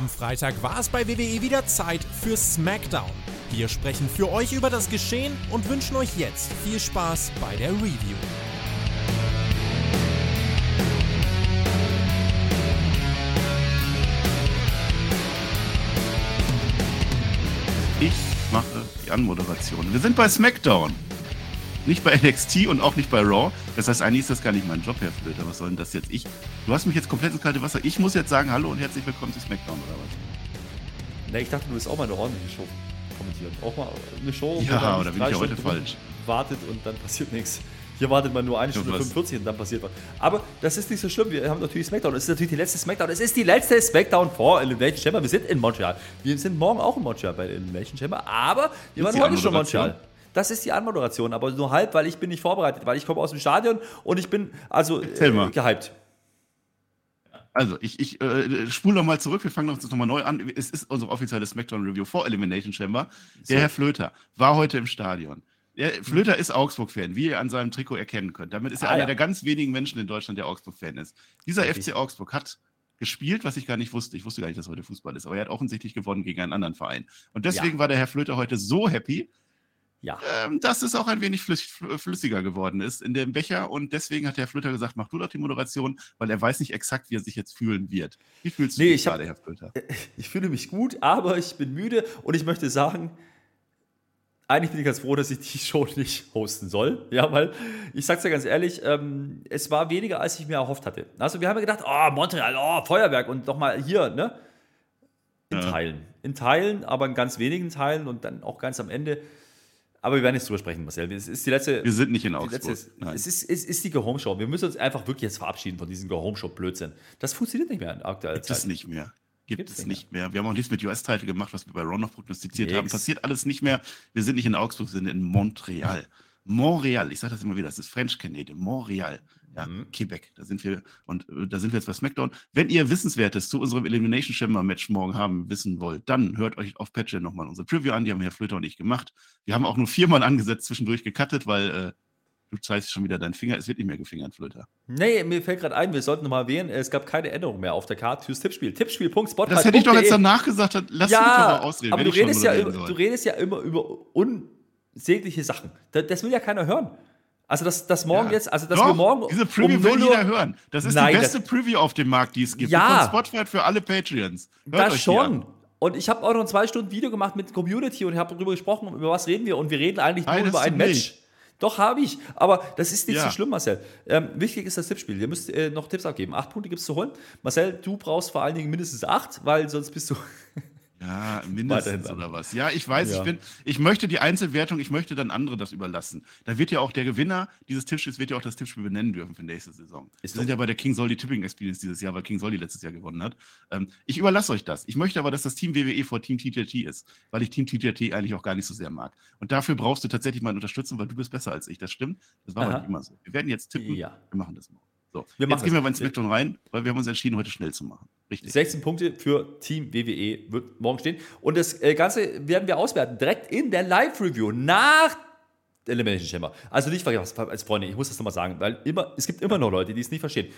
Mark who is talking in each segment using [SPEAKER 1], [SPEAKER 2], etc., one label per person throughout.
[SPEAKER 1] Am Freitag war es bei WWE wieder Zeit für SmackDown. Wir sprechen für euch über das Geschehen und wünschen euch jetzt viel Spaß bei der Review.
[SPEAKER 2] Ich mache die Anmoderation. Wir sind bei SmackDown. Nicht bei NXT und auch nicht bei Raw. Das heißt, eigentlich ist das gar nicht mein Job, Herr Flöter. Was soll denn das jetzt? Ich, du hast mich jetzt komplett ins kalte Wasser. Ich muss jetzt sagen, hallo und herzlich willkommen zu SmackDown oder was?
[SPEAKER 3] Ne, ich dachte, du willst auch mal eine ordentliche Show kommentieren. Auch mal eine Show,
[SPEAKER 2] ja, oder bin ich ja heute falsch?
[SPEAKER 3] Wartet und dann passiert nichts. Hier wartet man nur eine Stunde 45 und dann passiert was. Aber das ist nicht so schlimm. Wir haben natürlich SmackDown. Es ist natürlich die letzte SmackDown. Es ist die letzte SmackDown vor Elimination Chamber. Wir sind in Montreal. Wir sind morgen auch in Montreal bei Elimination Chamber. Aber wir waren heute schon in Montreal. Das ist die Anmoderation, aber nur halb, weil ich bin nicht vorbereitet, weil ich komme aus dem Stadion und ich bin also äh, gehypt.
[SPEAKER 2] Also, ich, ich äh, spule nochmal zurück, wir fangen noch, noch mal neu an. Es ist unsere offizielle Smackdown-Review vor Elimination Chamber. Der so. Herr Flöter war heute im Stadion. Der Flöter ist Augsburg-Fan, wie ihr an seinem Trikot erkennen könnt. Damit ist er ah, einer ja. der ganz wenigen Menschen in Deutschland, der Augsburg-Fan ist. Dieser Richtig. FC Augsburg hat gespielt, was ich gar nicht wusste. Ich wusste gar nicht, dass heute Fußball ist, aber er hat offensichtlich gewonnen gegen einen anderen Verein. Und deswegen ja. war der Herr Flöter heute so happy, ja. Ähm, dass es auch ein wenig flüssiger geworden ist in dem Becher. Und deswegen hat Herr Flöter gesagt, mach du doch die Moderation, weil er weiß nicht exakt, wie er sich jetzt fühlen wird. Wie fühlst du nee, dich gerade, Herr Flöter?
[SPEAKER 3] Ich fühle mich gut, aber ich bin müde und ich möchte sagen, eigentlich bin ich ganz froh, dass ich die Show nicht hosten soll. Ja, weil ich sag's ja ganz ehrlich, ähm, es war weniger, als ich mir erhofft hatte. Also wir haben ja gedacht, oh, Montreal, oh, Feuerwerk und nochmal hier, ne? In ja. Teilen. In Teilen, aber in ganz wenigen Teilen und dann auch ganz am Ende aber wir werden jetzt drüber sprechen, Marcel. Es ist die letzte.
[SPEAKER 2] Wir sind nicht in Augsburg.
[SPEAKER 3] Letzte, es, ist, es ist die Go-Home-Show. Wir müssen uns einfach wirklich jetzt verabschieden von diesem Go-Home-Show-Blödsinn. Das funktioniert nicht mehr in aktueller
[SPEAKER 2] Gibt Zeit. es nicht mehr. Gibt, Gibt es nicht mehr. Wir haben auch nichts mit US-Title gemacht, was wir bei Raw noch prognostiziert Nix. haben. Passiert alles nicht mehr. Wir sind nicht in Augsburg, wir sind in Montreal. Montreal, ich sage das immer wieder, das ist French Canadian, Montreal. Ja, mhm. Quebec, da sind wir und äh, da sind wir jetzt bei SmackDown. Wenn ihr Wissenswertes zu unserem Elimination Chamber Match morgen haben wissen wollt, dann hört euch auf Patreon nochmal unsere Preview an. Die haben Herr Flöter und ich gemacht. Wir haben auch nur viermal angesetzt, zwischendurch gecuttet, weil äh, du zeigst schon wieder deinen Finger. Es wird nicht mehr gefingert, Flöter.
[SPEAKER 3] Nee, mir fällt gerade ein, wir sollten nochmal erwähnen, es gab keine Änderung mehr auf der Karte fürs Tippspiel. Tippspiel.spot.
[SPEAKER 2] Das hätte ich doch jetzt danach gesagt. Lass
[SPEAKER 3] ja, mich doch mal ausreden. Aber du redest, ja, du redest ja immer über unsägliche Sachen. Das, das will ja keiner hören. Also, dass, dass morgen ja. jetzt, also dass
[SPEAKER 2] Doch,
[SPEAKER 3] wir morgen.
[SPEAKER 2] Diese Preview um will jeder hören. Das ist Nein, die beste Preview auf dem Markt, die es gibt. Ja. Von Spotify für alle Patreons.
[SPEAKER 3] Hört das schon. Und ich habe auch noch ein zwei Stunden Video gemacht mit Community und habe darüber gesprochen, über was reden wir. Und wir reden eigentlich Nein, nur über ein Match. Nicht. Doch, habe ich. Aber das ist nicht ja. so schlimm, Marcel. Ähm, wichtig ist das Tippspiel. Ihr müsst äh, noch Tipps abgeben. Acht Punkte gibt es zu holen. Marcel, du brauchst vor allen Dingen mindestens acht, weil sonst bist du.
[SPEAKER 2] Ja, mindestens oder was. Ja, ich weiß, ja. ich bin, ich möchte die Einzelwertung, ich möchte dann andere das überlassen. Da wird ja auch der Gewinner dieses Tippspiels wird ja auch das Tippspiel benennen dürfen für nächste Saison. Ist Wir sind ja bei der King Soldi Tipping Experience dieses Jahr, weil King Soldi letztes Jahr gewonnen hat. Ähm, ich überlasse euch das. Ich möchte aber, dass das Team WWE vor Team TTT ist, weil ich Team TTT eigentlich auch gar nicht so sehr mag. Und dafür brauchst du tatsächlich mal Unterstützung, weil du bist besser als ich. Das stimmt. Das war aber nicht immer so. Wir werden jetzt tippen. Ja. Wir machen das mal. So, wir jetzt gehen wir mal ins Smackdown rein, weil wir haben uns entschieden, heute schnell zu machen.
[SPEAKER 3] Richtig. 16 Punkte für Team WWE wird morgen stehen. Und das äh, Ganze werden wir auswerten, direkt in der Live-Review nach Elimination Chamber. Also nicht als Freunde, ich muss das nochmal sagen, weil immer, es gibt immer noch Leute, die es nicht verstehen.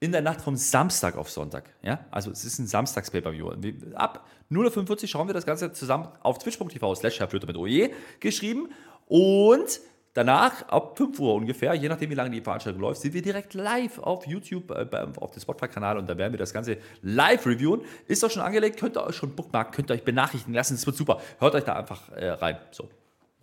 [SPEAKER 3] In der Nacht vom Samstag auf Sonntag, ja, also es ist ein Samstags-Pay-Per-View. Ab 0.45 Uhr schauen wir das Ganze zusammen auf twitch.tv slash mit OE geschrieben und Danach, ab 5 Uhr ungefähr, je nachdem, wie lange die Veranstaltung läuft, sind wir direkt live auf YouTube, äh, auf dem Spotify-Kanal und da werden wir das Ganze live reviewen. Ist doch schon angelegt, könnt ihr euch schon bookmarken, könnt ihr euch benachrichtigen lassen, es wird super. Hört euch da einfach äh, rein. So.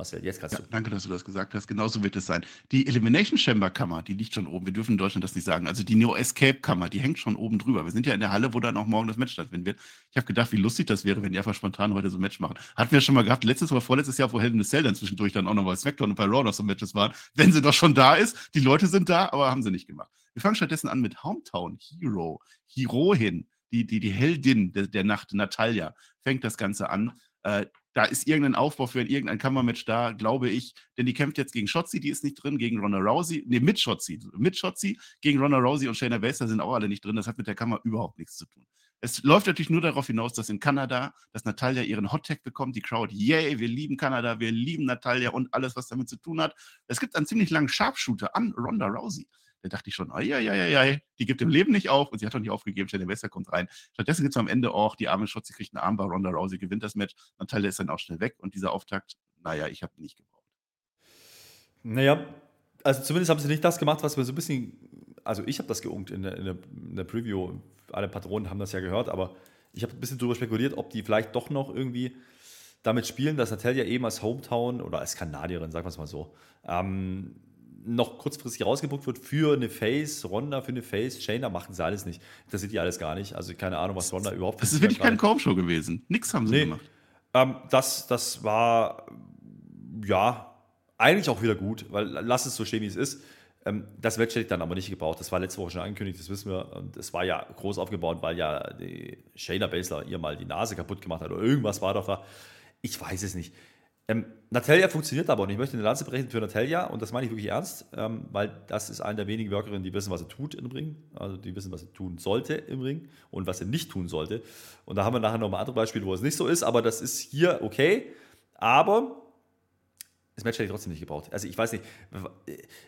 [SPEAKER 3] Marcel, jetzt kannst
[SPEAKER 2] ja, du. Danke, dass du das gesagt hast. Genauso wird es sein. Die Elimination Chamber Kammer, die liegt schon oben. Wir dürfen in Deutschland das nicht sagen. Also die No Escape Kammer, die hängt schon oben drüber. Wir sind ja in der Halle, wo dann auch morgen das Match stattfinden wird. Ich habe gedacht, wie lustig das wäre, wenn die einfach spontan heute so ein Match machen. Hatten wir schon mal gehabt, letztes oder vorletztes Jahr, wo in the Cell dann zwischendurch dann auch noch bei SmackDown und bei Raw noch so Matches waren. Wenn sie doch schon da ist, die Leute sind da, aber haben sie nicht gemacht. Wir fangen stattdessen an mit Hometown Hero, Heroin, die, die, die Heldin der, der Nacht, Natalia, fängt das Ganze an. Äh, da ist irgendein Aufbau für irgendein Kammermatch da, glaube ich. Denn die kämpft jetzt gegen Shotzi, die ist nicht drin, gegen Ronda Rousey, nee, mit Shotzi, mit Shotzi, gegen Ronda Rousey und Shayna Baszler sind auch alle nicht drin. Das hat mit der Kammer überhaupt nichts zu tun. Es läuft natürlich nur darauf hinaus, dass in Kanada, dass Natalia ihren Hottag bekommt, die Crowd, yay, wir lieben Kanada, wir lieben Natalia und alles, was damit zu tun hat. Es gibt einen ziemlich langen Sharpshooter an Ronda Rousey. Da dachte ich schon, ai, ai, ai, ai, die gibt im Leben nicht auf und sie hat doch nicht aufgegeben, Shayna Baszler kommt rein. Stattdessen gibt es am Ende auch die arme Schotzi kriegt einen Armbar, Ronda Rousey gewinnt das Match, Natalia ist dann auch schnell weg und dieser Auftakt, naja, ich habe ihn nicht gebraucht.
[SPEAKER 3] Naja, also zumindest haben sie nicht das gemacht, was wir so ein bisschen, also ich habe das geungt in der, in, der, in der Preview, alle Patronen haben das ja gehört, aber ich habe ein bisschen darüber spekuliert, ob die vielleicht doch noch irgendwie damit spielen, dass Natalia eben als Hometown oder als Kanadierin, sagen wir es mal so, ähm, noch kurzfristig rausgebucht wird für eine Face, Ronda für eine Face, Shayna machen sie alles nicht. Das sieht die alles gar nicht. Also keine Ahnung, was Ronda überhaupt
[SPEAKER 2] Das ist wirklich keine Korbshow gewesen. Nix haben sie nee. gemacht.
[SPEAKER 3] Ähm, das, das war ja eigentlich auch wieder gut, weil lass es so stehen, wie es ist. Ähm, das Match hätte ich dann aber nicht gebraucht. Das war letzte Woche schon angekündigt, das wissen wir. Und es war ja groß aufgebaut, weil ja die Shayna Baszler ihr mal die Nase kaputt gemacht hat oder irgendwas war doch da. Ich weiß es nicht. Ähm, Natalia funktioniert aber und ich möchte eine Lanze brechen für Natalia und das meine ich wirklich ernst, ähm, weil das ist eine der wenigen Workerinnen, die wissen, was sie tut im Ring, also die wissen, was sie tun sollte im Ring und was sie nicht tun sollte. Und da haben wir nachher noch mal andere Beispiele, wo es nicht so ist, aber das ist hier okay. Aber das Match hätte ich trotzdem nicht gebraucht. Also ich weiß nicht,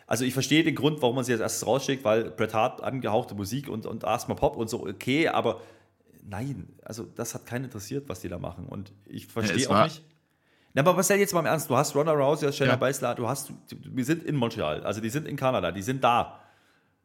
[SPEAKER 3] also ich verstehe den Grund, warum man sie als erstes rausschickt, weil Bret Hart angehauchte Musik und, und Asthma Pop und so, okay, aber nein, also das hat keinen interessiert, was die da machen und ich verstehe ja, auch nicht. Na, aber was denn jetzt mal im Ernst? Du hast Ronda Rousey, Shayna ja. Baszler, du hast, wir sind in Montreal, also die sind in Kanada, die sind da.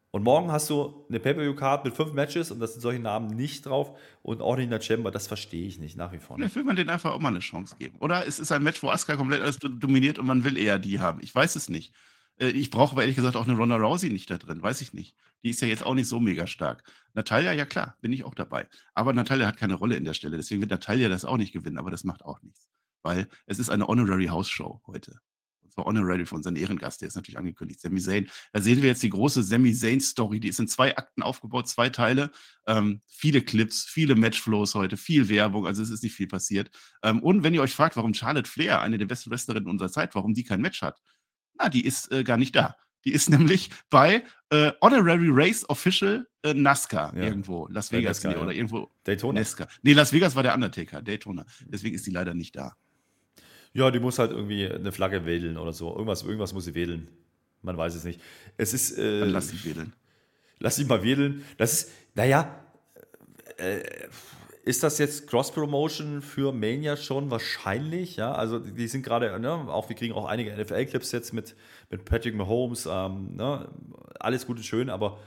[SPEAKER 3] Und morgen hast du eine Pay-Per-View-Card mit fünf Matches und da sind solche Namen nicht drauf und auch nicht in der Chamber. Das verstehe ich nicht nach wie vor.
[SPEAKER 2] Vielleicht will man denen einfach auch mal eine Chance geben. Oder es ist ein Match, wo Asuka komplett alles dominiert und man will eher die haben. Ich weiß es nicht. Äh, ich brauche aber ehrlich gesagt auch eine Ronda Rousey nicht da drin. Weiß ich nicht. Die ist ja jetzt auch nicht so mega stark. Natalia, ja klar, bin ich auch dabei. Aber Natalia hat keine Rolle in der Stelle. Deswegen wird Natalia das auch nicht gewinnen. Aber das macht auch nichts weil es ist eine Honorary House Show heute. Und zwar Honorary von unserem Ehrengast, der ist natürlich angekündigt, Sami Zayn. Da sehen wir jetzt die große Sami Zayn Story, die ist in zwei Akten aufgebaut, zwei Teile, ähm, viele Clips, viele Matchflows heute, viel Werbung, also es ist nicht viel passiert. Ähm, und wenn ihr euch fragt, warum Charlotte Flair, eine der besten Wrestlerinnen unserer Zeit, warum die kein Match hat, na, die ist äh, gar nicht da. Die ist nämlich bei äh, Honorary Race Official äh, NASCAR ja. irgendwo, Las Vegas NASCAR, oder irgendwo.
[SPEAKER 3] Daytona.
[SPEAKER 2] NASCAR. Nee, Las Vegas war der Undertaker, Daytona. Deswegen ist die leider nicht da.
[SPEAKER 3] Ja, die muss halt irgendwie eine Flagge wählen oder so. Irgendwas, irgendwas muss sie wählen. Man weiß es nicht. Es ist.
[SPEAKER 2] Äh, Dann lass sie wählen.
[SPEAKER 3] Lass sie mal wählen. Das ist, naja, äh, ist das jetzt Cross-Promotion für Mania schon wahrscheinlich? Ja, also die sind gerade, ne, auch wir kriegen auch einige NFL-Clips jetzt mit, mit Patrick Mahomes, ähm, ne, alles gut und schön, aber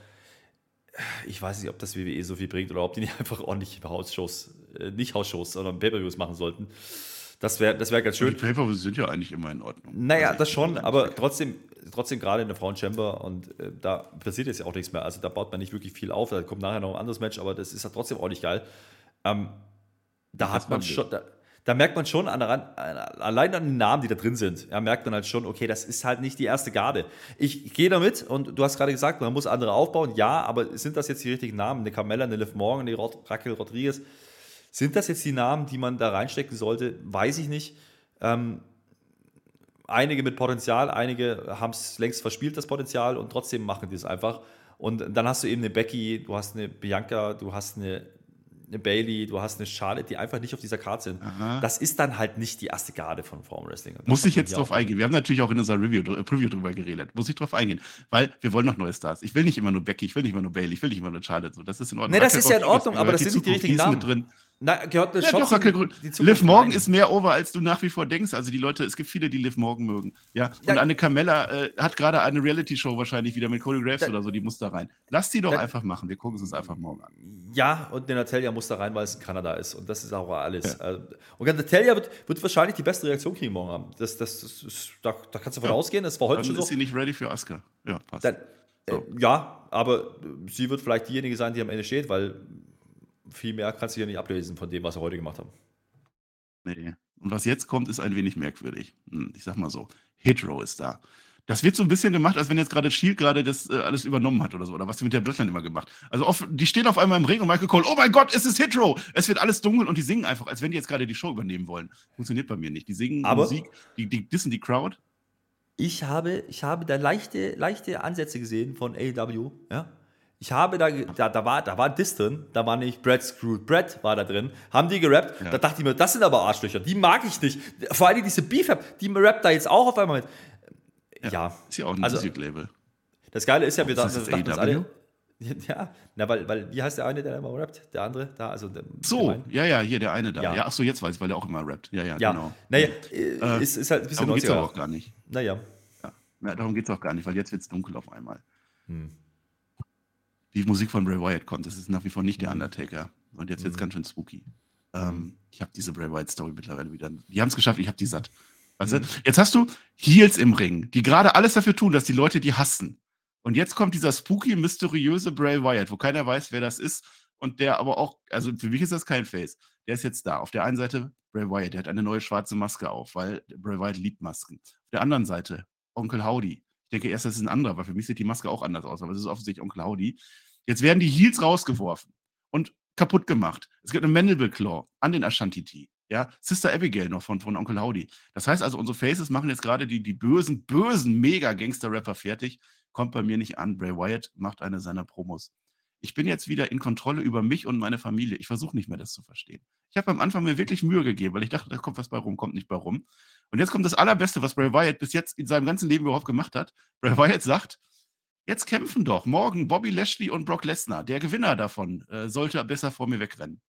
[SPEAKER 3] ich weiß nicht, ob das WWE so viel bringt oder ob die nicht einfach ordentlich Hausshows, äh, nicht Hausshows, sondern Pay-Per-Views machen sollten. Das wäre das wär ganz schön. Die
[SPEAKER 2] pay sind ja eigentlich immer in Ordnung.
[SPEAKER 3] Naja, also das schon, aber trotzdem, trotzdem gerade in der Frauenchamber und äh, da passiert jetzt ja auch nichts mehr. Also da baut man nicht wirklich viel auf. Da kommt nachher noch ein anderes Match, aber das ist ja trotzdem auch nicht geil. Ähm, da hat man schon, da, da, merkt man schon an, an, allein an den Namen, die da drin sind, ja, merkt man halt schon, okay, das ist halt nicht die erste Garde. Ich, ich gehe damit und du hast gerade gesagt, man muss andere aufbauen. Ja, aber sind das jetzt die richtigen Namen? Eine Carmella, eine Liv Morgan, eine Raquel Rodriguez? Sind das jetzt die Namen, die man da reinstecken sollte? Weiß ich nicht. Ähm, einige mit Potenzial, einige haben es längst verspielt, das Potenzial, und trotzdem machen die es einfach. Und dann hast du eben eine Becky, du hast eine Bianca, du hast eine, eine Bailey, du hast eine Charlotte, die einfach nicht auf dieser Karte sind. Aha. Das ist dann halt nicht die erste Garde von Frauenwrestling.
[SPEAKER 2] Muss ich jetzt drauf eingehen? Wir haben natürlich auch in unserer Review, äh, Preview drüber geredet. Muss ich drauf eingehen? Weil wir wollen noch neue Stars. Ich will nicht immer nur Becky, ich will nicht immer nur Bailey, ich will nicht immer nur Charlotte. So, das ist in Ordnung.
[SPEAKER 3] Nee, das ist ja in Ordnung, aber das sind nicht die richtigen Namen. Mit drin.
[SPEAKER 2] Na, gehört eine ja, doch, Liv Morgan ist mehr over, als du nach wie vor denkst. Also die Leute, es gibt viele, die Liv Morgan mögen. Ja. Und ja. eine Carmella äh, hat gerade eine Reality-Show wahrscheinlich wieder mit Cody Graves da, oder so, die muss da rein. Lass die doch da, einfach machen. Wir gucken es uns einfach morgen an.
[SPEAKER 3] Ja, und der Natalia muss da rein, weil es in Kanada ist. Und das ist auch alles. Ja. Äh, und Natalia wird, wird wahrscheinlich die beste Reaktion kriegen morgen haben. Das, das, das, da, da, kannst du von ja. ausgehen. Das war heute Dann schon
[SPEAKER 2] ist so. sie nicht ready für Asuka.
[SPEAKER 3] Ja, passt. Dann, so. äh, ja, aber sie wird vielleicht diejenige sein, die am Ende steht, weil viel mehr kannst du ja nicht ablesen von dem, was wir heute gemacht haben.
[SPEAKER 2] Nee. Und was jetzt kommt, ist ein wenig merkwürdig. Hm, ich sag mal so. Hitro ist da. Das wird so ein bisschen gemacht, als wenn jetzt gerade Shield gerade das äh, alles übernommen hat oder so, oder was sie mit der Bloodline immer gemacht. Also auf, die stehen auf einmal im Ring und Michael Cole, oh mein Gott, es ist Hitro! Es wird alles dunkel und die singen einfach, als wenn die jetzt gerade die Show übernehmen wollen. Funktioniert bei mir nicht. Die singen
[SPEAKER 3] Aber
[SPEAKER 2] Musik, die, die dissen die Crowd.
[SPEAKER 3] Ich habe, ich habe da leichte, leichte Ansätze gesehen von AEW, ja. Ich habe da, da, da war, da war Diss drin, da war nicht Brad Screwed Brad war da drin, haben die gerappt, ja. da dachte ich mir, das sind aber Arschlöcher, die mag ich nicht. Vor allem diese Beef, die rappt da jetzt auch auf einmal mit.
[SPEAKER 2] Ja. ja. Ist ja auch ein also, Musiklabel.
[SPEAKER 3] Das Geile ist ja, wir
[SPEAKER 2] Ist das
[SPEAKER 3] dachten, dachten uns alle. Ja, na, weil, weil, wie heißt der eine, der immer rappt? Der andere da, also. Der,
[SPEAKER 2] So, ja, ja, hier der eine da.
[SPEAKER 3] Ja.
[SPEAKER 2] Ja, ach so, jetzt weiß ich, weil der auch immer rappt. Ja, ja,
[SPEAKER 3] Ja,
[SPEAKER 2] genau.
[SPEAKER 3] naja, äh, ist, ist halt ein bisschen
[SPEAKER 2] Darum geht es
[SPEAKER 3] 90er.
[SPEAKER 2] aber auch gar nicht.
[SPEAKER 3] Naja.
[SPEAKER 2] Ja. Ja, darum geht es auch gar nicht, weil jetzt wird es dunkel auf einmal.
[SPEAKER 3] Hm.
[SPEAKER 2] Die Musik von Bray Wyatt kommt. Das ist nach wie vor nicht der
[SPEAKER 3] Mhm.
[SPEAKER 2] Undertaker. Und jetzt wird es
[SPEAKER 3] Mhm.
[SPEAKER 2] ganz schön spooky. Ähm, ich habe diese Bray Wyatt-Story mittlerweile wieder. Die haben es geschafft, ich habe die satt.
[SPEAKER 3] Mhm.
[SPEAKER 2] du? Jetzt hast du Heels im Ring, die gerade alles dafür tun, dass die Leute die hassen. Und jetzt kommt dieser spooky, mysteriöse Bray Wyatt, wo keiner weiß, wer das ist. Und der aber auch, also für mich ist das kein Face. Der ist jetzt da. Auf der einen Seite Bray Wyatt, der hat eine neue schwarze Maske auf, weil Bray Wyatt liebt Masken. Auf der anderen Seite Onkel Howdy. Denke erst, das ist ein anderer, weil für mich sieht die Maske auch anders aus, aber es ist offensichtlich Onkel Howdy. Jetzt werden die Heels rausgeworfen und kaputt gemacht. Es gibt eine Mandible Claw an den Ashanti Ja, Sister Abigail noch von, von Onkel Howdy. Das heißt also, unsere Faces machen jetzt gerade die, die bösen, bösen Mega-Gangster-Rapper fertig. Kommt bei mir nicht an. Bray Wyatt macht eine seiner Promos. Ich bin jetzt wieder in Kontrolle über mich und meine Familie. Ich versuche nicht mehr, das zu verstehen. Ich habe am Anfang mir wirklich Mühe gegeben, weil ich dachte, da kommt was bei rum, kommt nicht bei rum. Und jetzt kommt das Allerbeste, was Bray Wyatt bis jetzt in seinem ganzen Leben überhaupt gemacht hat. Bray Wyatt sagt, jetzt kämpfen doch morgen Bobby Lashley und Brock Lesnar. Der Gewinner davon äh, sollte besser vor mir wegrennen.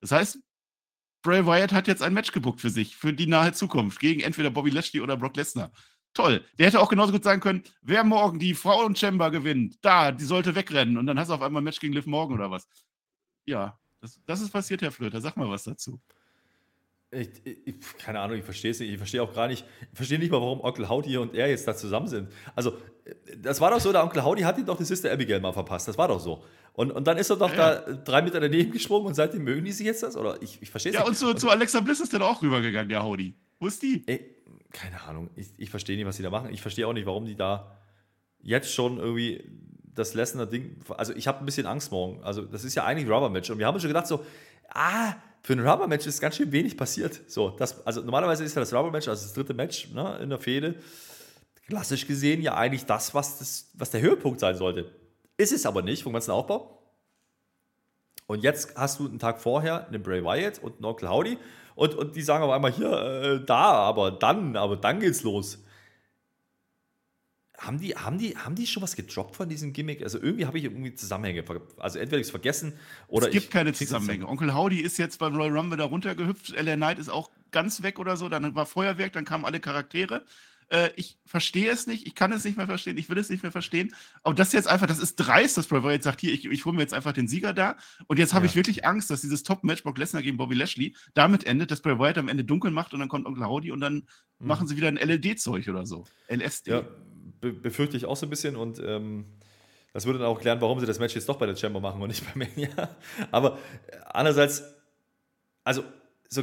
[SPEAKER 2] Das heißt, Bray Wyatt hat jetzt ein Match gebuckt für sich, für die nahe Zukunft, gegen entweder Bobby Lashley oder Brock Lesnar. Toll. Der hätte auch genauso gut sagen können, wer morgen die Frauen-Chamber gewinnt, da, die sollte wegrennen. Und dann hast du auf einmal ein Match gegen Liv Morgan oder was. Ja, das, das ist passiert, Herr Flöter. Sag mal was dazu.
[SPEAKER 3] Ich, ich, keine Ahnung, ich verstehe es nicht. Ich verstehe auch gar nicht, ich verstehe nicht mal, warum Onkel Howdy und er jetzt da zusammen sind. Also, das war doch so, der Onkel Howdy hat ihm doch die Sister Abigail mal verpasst. Das war doch so. Und, und dann ist er doch
[SPEAKER 2] Ja,
[SPEAKER 3] da drei Meter daneben gesprungen und seitdem mögen die sich jetzt das? Oder ich, ich verstehe es
[SPEAKER 2] Ja,
[SPEAKER 3] nicht.
[SPEAKER 2] und zu, zu Alexa Bliss ist der doch auch rübergegangen, der Howdy. Wo ist die?
[SPEAKER 3] Ey, keine Ahnung. Ich, ich verstehe nicht, was die da machen. Ich verstehe auch nicht, warum die da jetzt schon irgendwie das Lesnar-Ding. Also, ich habe ein bisschen Angst morgen. Also, das ist ja eigentlich ein Rubber-Match. Und wir haben uns schon gedacht, so, ah, für ein Rubber-Match ist ganz schön wenig passiert. So, das, also, normalerweise ist ja das Rubber-Match, also das dritte Match ne, in der Fehde, klassisch gesehen ja eigentlich das was, das, was der Höhepunkt sein sollte. Ist es aber nicht vom ganzen Aufbau. Und jetzt hast du einen Tag vorher einen Bray Wyatt und einen Onkel Howdy und, und die sagen auf einmal hier, äh, da, aber dann, aber dann geht's los. Haben die, haben, die, haben die schon was gedroppt von diesem Gimmick? Also irgendwie habe ich irgendwie Zusammenhänge. Also entweder ich es vergessen oder
[SPEAKER 2] es gibt keine Zusammenhänge. Onkel Howdy ist jetzt beim Royal Rumble da runtergehüpft. LA Knight ist auch ganz weg oder so. Dann war Feuerwerk, dann kamen alle Charaktere. Äh, ich verstehe es nicht. Ich kann es nicht mehr verstehen. Ich will es nicht mehr verstehen. Aber das ist jetzt einfach, das ist dreist, dass Bray Wyatt sagt, hier, ich, ich hole mir jetzt einfach den Sieger da. Und jetzt habe
[SPEAKER 3] Ja.
[SPEAKER 2] ich wirklich Angst, dass dieses Top-Match Brock Lesnar gegen Bobby Lashley damit endet, dass Bray Wyatt am Ende dunkel macht und dann kommt Onkel Howdy und dann
[SPEAKER 3] Mhm.
[SPEAKER 2] machen sie wieder ein LLD-Zeug oder so. LSD.
[SPEAKER 3] Ja, be befürchte ich auch so ein bisschen und ähm, das würde dann auch klären, warum sie das Match jetzt doch bei der Chamber machen und nicht bei Mania. Aber äh, andererseits, also so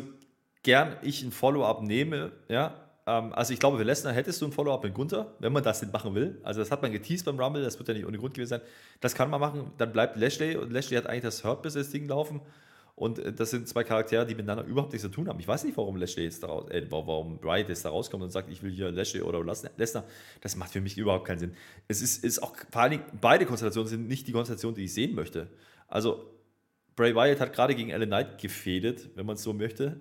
[SPEAKER 3] gern ich ein Follow-up nehme, ja, also ich glaube, für Lesnar hättest du ein Follow-up mit Gunther, wenn man das nicht machen will. Also das hat man geteased beim Rumble, das wird ja nicht ohne Grund gewesen sein. Das kann man machen, dann bleibt Lashley und Lashley hat eigentlich das Hurt Business-Ding laufen. Und äh, das sind zwei Charaktere, die miteinander überhaupt nichts zu tun haben. Ich weiß nicht, warum Lashley jetzt da raus, äh, warum Wright jetzt da rauskommt und sagt, ich will hier Lashley oder Lesnar. Das macht für mich überhaupt keinen Sinn. Es ist, ist auch vor allen Dingen, beide Konstellationen sind nicht die Konstellation, die ich sehen möchte. Also, Bray Wyatt hat gerade gegen Ellen Knight gefädet, wenn man es so möchte.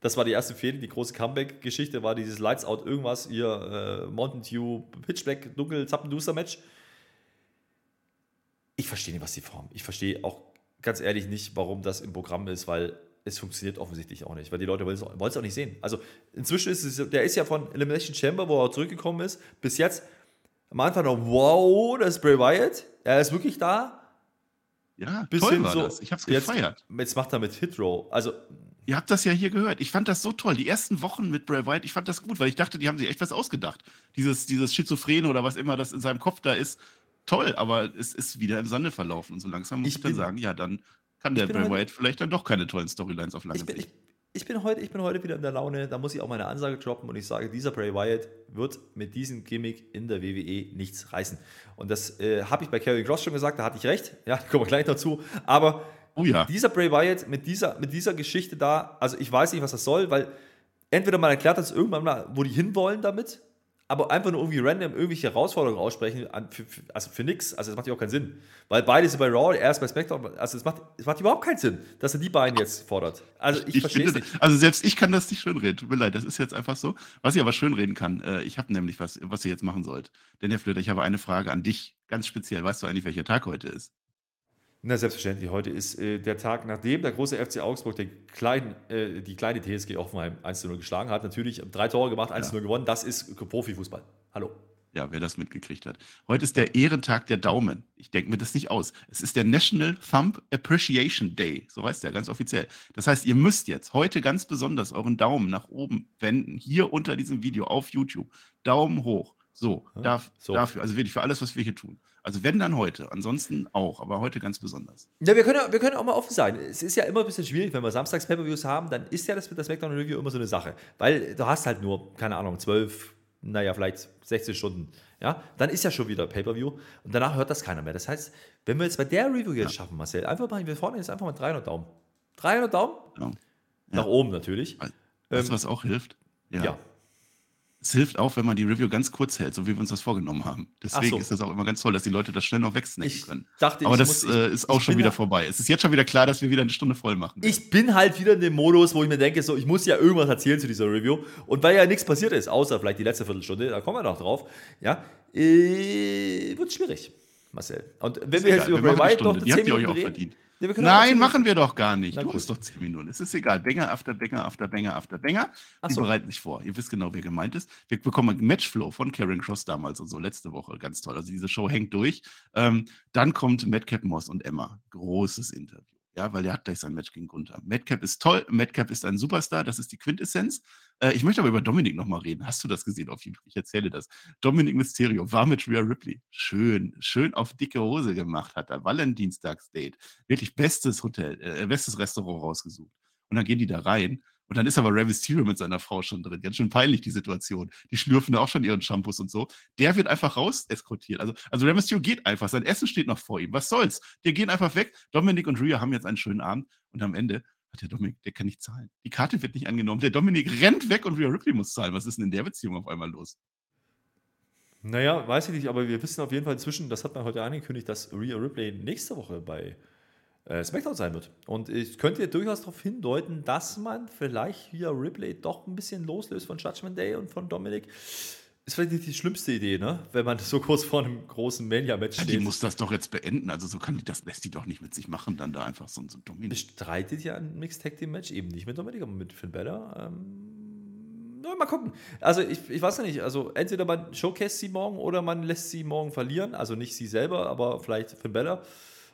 [SPEAKER 3] Das war die erste Fehde, die große Comeback-Geschichte war dieses Lights Out irgendwas, ihr äh, Mountain Dew, Pitch Black, Dunkel, Zappenduster-Match. Ich verstehe nicht, was die formen. Ich verstehe auch ganz ehrlich nicht, warum das im Programm ist, weil es funktioniert offensichtlich auch nicht, weil die Leute wollen es auch, wollen es auch nicht sehen. Also inzwischen ist es, der ist ja von Elimination Chamber, wo er zurückgekommen ist, bis jetzt am Anfang noch, wow, das ist Bray Wyatt, er ist wirklich da.
[SPEAKER 2] Ja,
[SPEAKER 3] Bis
[SPEAKER 2] toll war
[SPEAKER 3] so,
[SPEAKER 2] das. Ich habe es
[SPEAKER 3] jetzt,
[SPEAKER 2] gefeiert.
[SPEAKER 3] jetzt macht er mit Hit Row. Also
[SPEAKER 2] Ihr habt das ja hier gehört. Ich fand das so toll. Die ersten Wochen mit Bray Wyatt, ich fand das gut, weil ich dachte, die haben sich echt was ausgedacht. Dieses, dieses Schizophrene oder was immer das in seinem Kopf da ist, toll, aber es ist wieder im Sande verlaufen. Und so langsam muss
[SPEAKER 3] Ich
[SPEAKER 2] ich, dann sagen, ja, dann kann der Bray Wyatt vielleicht dann doch keine tollen Storylines auf lange
[SPEAKER 3] ich bin, ich,
[SPEAKER 2] Sicht.
[SPEAKER 3] ich, bin heute, ich bin heute wieder in der Laune, da muss ich auch meine Ansage droppen und ich sage, dieser Bray Wyatt wird mit diesem Gimmick in der WWE nichts reißen. Und das äh, habe ich bei Kerry Cross schon gesagt, da hatte ich recht, ja, da kommen wir gleich dazu, aber
[SPEAKER 2] Oh ja.
[SPEAKER 3] dieser Bray Wyatt mit dieser, mit dieser Geschichte da, also ich weiß nicht, was das soll, weil entweder man erklärt uns irgendwann mal, wo die hinwollen damit, aber einfach nur irgendwie random irgendwelche Herausforderungen aussprechen, für, für, also für nix, also das macht ja auch keinen Sinn. Weil beide sind bei Raw, er ist bei SmackDown, also es macht, es macht überhaupt keinen Sinn, dass er die beiden jetzt fordert. Also ich,
[SPEAKER 2] Ich
[SPEAKER 3] verstehe es nicht.
[SPEAKER 2] also selbst ich kann das nicht schönreden. Tut mir leid, das ist jetzt einfach so. Was ich aber schönreden kann, äh, ich habe nämlich was, was ihr jetzt machen sollt. Denn Herr Flöter, ich habe eine Frage an dich ganz speziell. Weißt du eigentlich, welcher Tag heute ist?
[SPEAKER 3] Na, selbstverständlich. Heute ist äh, der Tag, nachdem der große FC Augsburg den kleinen, äh, die kleine TSG Offenheim 1 0 geschlagen hat. Natürlich drei Tore gemacht, 1 0 ja. gewonnen. Das ist Profifußball. Hallo.
[SPEAKER 2] Ja, wer das mitgekriegt hat. Heute ist der Ehrentag der Daumen. Ich denke mir das nicht aus. Es ist der National Thumb Appreciation Day. So heißt der ganz offiziell. Das heißt, ihr müsst jetzt heute ganz besonders euren Daumen nach oben wenden. Hier unter diesem Video auf YouTube. Daumen hoch. So, darf, so. dafür. Also wirklich für alles, was wir hier tun. Also wenn dann heute, ansonsten auch, aber heute ganz besonders.
[SPEAKER 3] Ja, wir können, wir können auch mal offen sein. Es ist ja immer ein bisschen schwierig, wenn wir samstags Pay-Per-Views haben, dann ist ja das mit der SmackDown Review immer so eine Sache. Weil du hast halt nur, keine Ahnung, zwölf, naja, vielleicht 16 Stunden. Ja, dann ist ja schon wieder Pay-Per-View und danach hört das keiner mehr. Das heißt, wenn wir jetzt bei der Review jetzt ja. schaffen, Marcel, einfach mal, wir vorne jetzt einfach mal 300 Daumen. 300 Daumen? Ja. Nach oben natürlich.
[SPEAKER 2] Weißt du, ähm, was auch hilft?
[SPEAKER 3] ja. ja.
[SPEAKER 2] Es hilft auch, wenn man die Review ganz kurz hält, so wie wir uns das vorgenommen haben. Deswegen so. ist das auch immer ganz toll, dass die Leute das schnell noch wegsnacken können. Dachte, Aber das muss, äh, ist auch schon wieder ja, vorbei. Es ist jetzt schon wieder klar, dass wir wieder eine Stunde voll machen.
[SPEAKER 3] Ich bin halt wieder in dem Modus, wo ich mir denke, so, ich muss ja irgendwas erzählen zu dieser Review. Und weil ja nichts passiert ist, außer vielleicht die letzte Viertelstunde, da kommen wir noch drauf, ja, äh, wird schwierig, Marcel. Und wenn wir jetzt über Bray Wyatt noch 10 Minuten reden, verdient.
[SPEAKER 2] Ja, Nein, machen wir doch gar nicht. du hast doch 10 Minuten. Es ist egal. Banger after Banger after Banger after Banger. Die so. bereiten sich vor. Ihr wisst genau, wer gemeint ist. Wir bekommen einen Matchflow von Karen Cross damals und so letzte Woche. Ganz toll. Also diese Show hängt durch. Ähm, dann kommt Madcap Moss und Emma. Großes Interview. Ja, weil der hat gleich sein Match gegen Gunther. Madcap ist toll. Madcap ist ein Superstar. Das ist die Quintessenz. Äh, ich möchte aber über Dominik nochmal reden. Hast du das gesehen auf YouTube? Ich erzähle das. Dominik Mysterio war mit Rhea Ripley. Schön, schön auf dicke Hose gemacht hat er. Valentinstagsdate. Wirklich bestes Hotel, äh, bestes Restaurant rausgesucht. Und dann gehen die da rein. Und dann ist aber Rey Mysterio mit seiner Frau schon drin. Ganz schön peinlich, die Situation. Die schlürfen da auch schon ihren Shampoos und so. Der wird einfach raus eskortiert. Also, also Rey Mysterio geht einfach. Sein Essen steht noch vor ihm. Was soll's? Die gehen einfach weg. Dominik und Rhea haben jetzt einen schönen Abend. Und am Ende der Dominik, der kann nicht zahlen. Die Karte wird nicht angenommen. Der Dominik rennt weg und Rhea Ripley muss zahlen. Was ist denn in der Beziehung auf einmal los?
[SPEAKER 3] Naja, weiß ich nicht, aber wir wissen auf jeden Fall inzwischen, das hat man heute angekündigt, dass Rhea Ripley nächste Woche bei äh, SmackDown sein wird. Und ich könnte durchaus darauf hindeuten, dass man vielleicht Rhea Ripley doch ein bisschen loslöst von Judgment Day und von Dominik ist vielleicht nicht die schlimmste Idee, ne? Wenn man so kurz vor einem großen Mania-Match
[SPEAKER 2] steht. Ja, die muss das doch jetzt beenden. Also so kann die das lässt die doch nicht mit sich machen, dann da einfach so, so
[SPEAKER 3] Dominik. Bestreitet ja ein Mixed Tag Team Match eben nicht mit Dominik, aber mit Finn Balor. Ähm, na, mal gucken. Also ich, ich weiß ja nicht. Also entweder man showcase sie morgen oder man lässt sie morgen verlieren. Also nicht sie selber, aber vielleicht Finn Balor,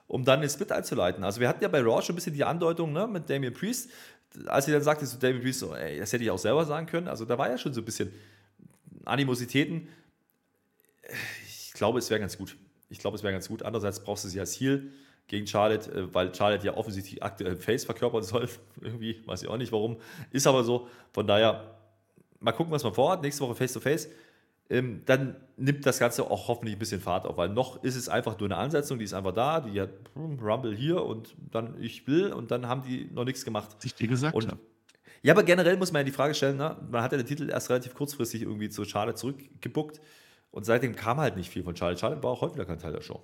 [SPEAKER 3] um dann den Split einzuleiten. Also wir hatten ja bei Raw schon ein bisschen die Andeutung ne, mit Damien Priest. Als sie dann sagte zu Damien Priest, so, ey, das hätte ich auch selber sagen können. Also da war ja schon so ein bisschen Animositäten. Ich glaube, es wäre ganz gut. Ich glaube, es wäre ganz gut. Andererseits brauchst du sie als Heal gegen Charlotte, äh, weil Charlotte ja offensichtlich aktuell Face verkörpern soll. Irgendwie, weiß ich auch nicht warum. Ist aber so. Von daher, mal gucken, was man vorhat. Nächste Woche Face to Face. Ähm, dann nimmt das Ganze auch hoffentlich ein bisschen Fahrt auf, weil noch ist es einfach nur eine Ansetzung, die ist einfach da, die hat hm, Rumble hier und dann ich will und dann haben die noch nichts gemacht. Was
[SPEAKER 2] ich dir gesagt
[SPEAKER 3] und habe. Ja, aber generell muss man ja die Frage stellen, ne? man hat ja den Titel erst relativ kurzfristig irgendwie zu Charlotte zurückgebuckt und seitdem kam halt nicht viel von Charlotte. Charlotte war auch heute wieder kein Teil der Show.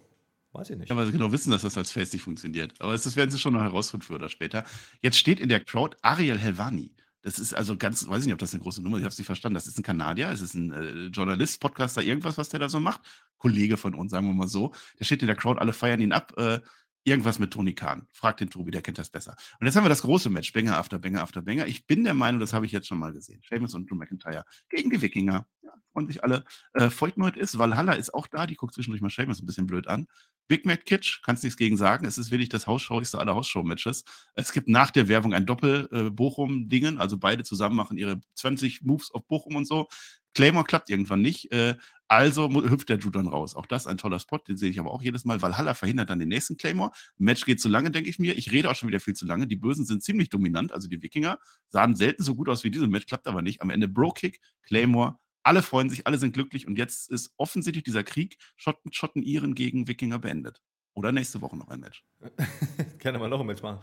[SPEAKER 3] Weiß ich nicht.
[SPEAKER 2] Ja, weil sie genau wissen, dass das als Face nicht funktioniert. Aber das werden sie schon noch herausfinden früher oder später. Jetzt steht in der Crowd Ariel Helvani. Das ist also ganz, weiß ich nicht, ob das eine große Nummer ist, ich habe es nicht verstanden. Das ist ein Kanadier, es ist ein äh, Journalist, Podcaster, irgendwas, was der da so macht. Kollege von uns, sagen wir mal so. Der steht in der Crowd, alle feiern ihn ab. Äh, Irgendwas mit Toni Kahn. Frag den Tobi, der kennt das besser. Und jetzt haben wir das große Match, Banger after Banger after Banger. Ich bin der Meinung, das habe ich jetzt schon mal gesehen. Sheamus und Drew McIntyre gegen die Wikinger. Ja, freuen sich alle. Äh, folgt nur ist. Valhalla ist auch da, die guckt zwischendurch mal Sheamus ein bisschen blöd an. Big Mac Kitsch, kannst nichts gegen sagen. Es ist wirklich das Hausschauigste aller Hausshow-Matches. Es gibt nach der Werbung ein Doppel-Bochum-Dingen, äh, also beide zusammen machen ihre 20 Moves auf Bochum und so. Claymore klappt irgendwann nicht. Äh, also hüpft der Drew dann raus. Auch das ein toller Spot, den sehe ich aber auch jedes Mal. Valhalla verhindert dann den nächsten Claymore. Match geht zu lange, denke ich mir. Ich rede auch schon wieder viel zu lange. Die Bösen sind ziemlich dominant, also die Wikinger sahen selten so gut aus wie dieses Match, klappt aber nicht. Am Ende Bro-Kick, Claymore, alle freuen sich, alle sind glücklich und jetzt ist offensichtlich dieser Krieg Schotten, Schotten Iren gegen Wikinger beendet. Oder nächste Woche noch ein Match.
[SPEAKER 3] Gerne mal noch ein Match machen.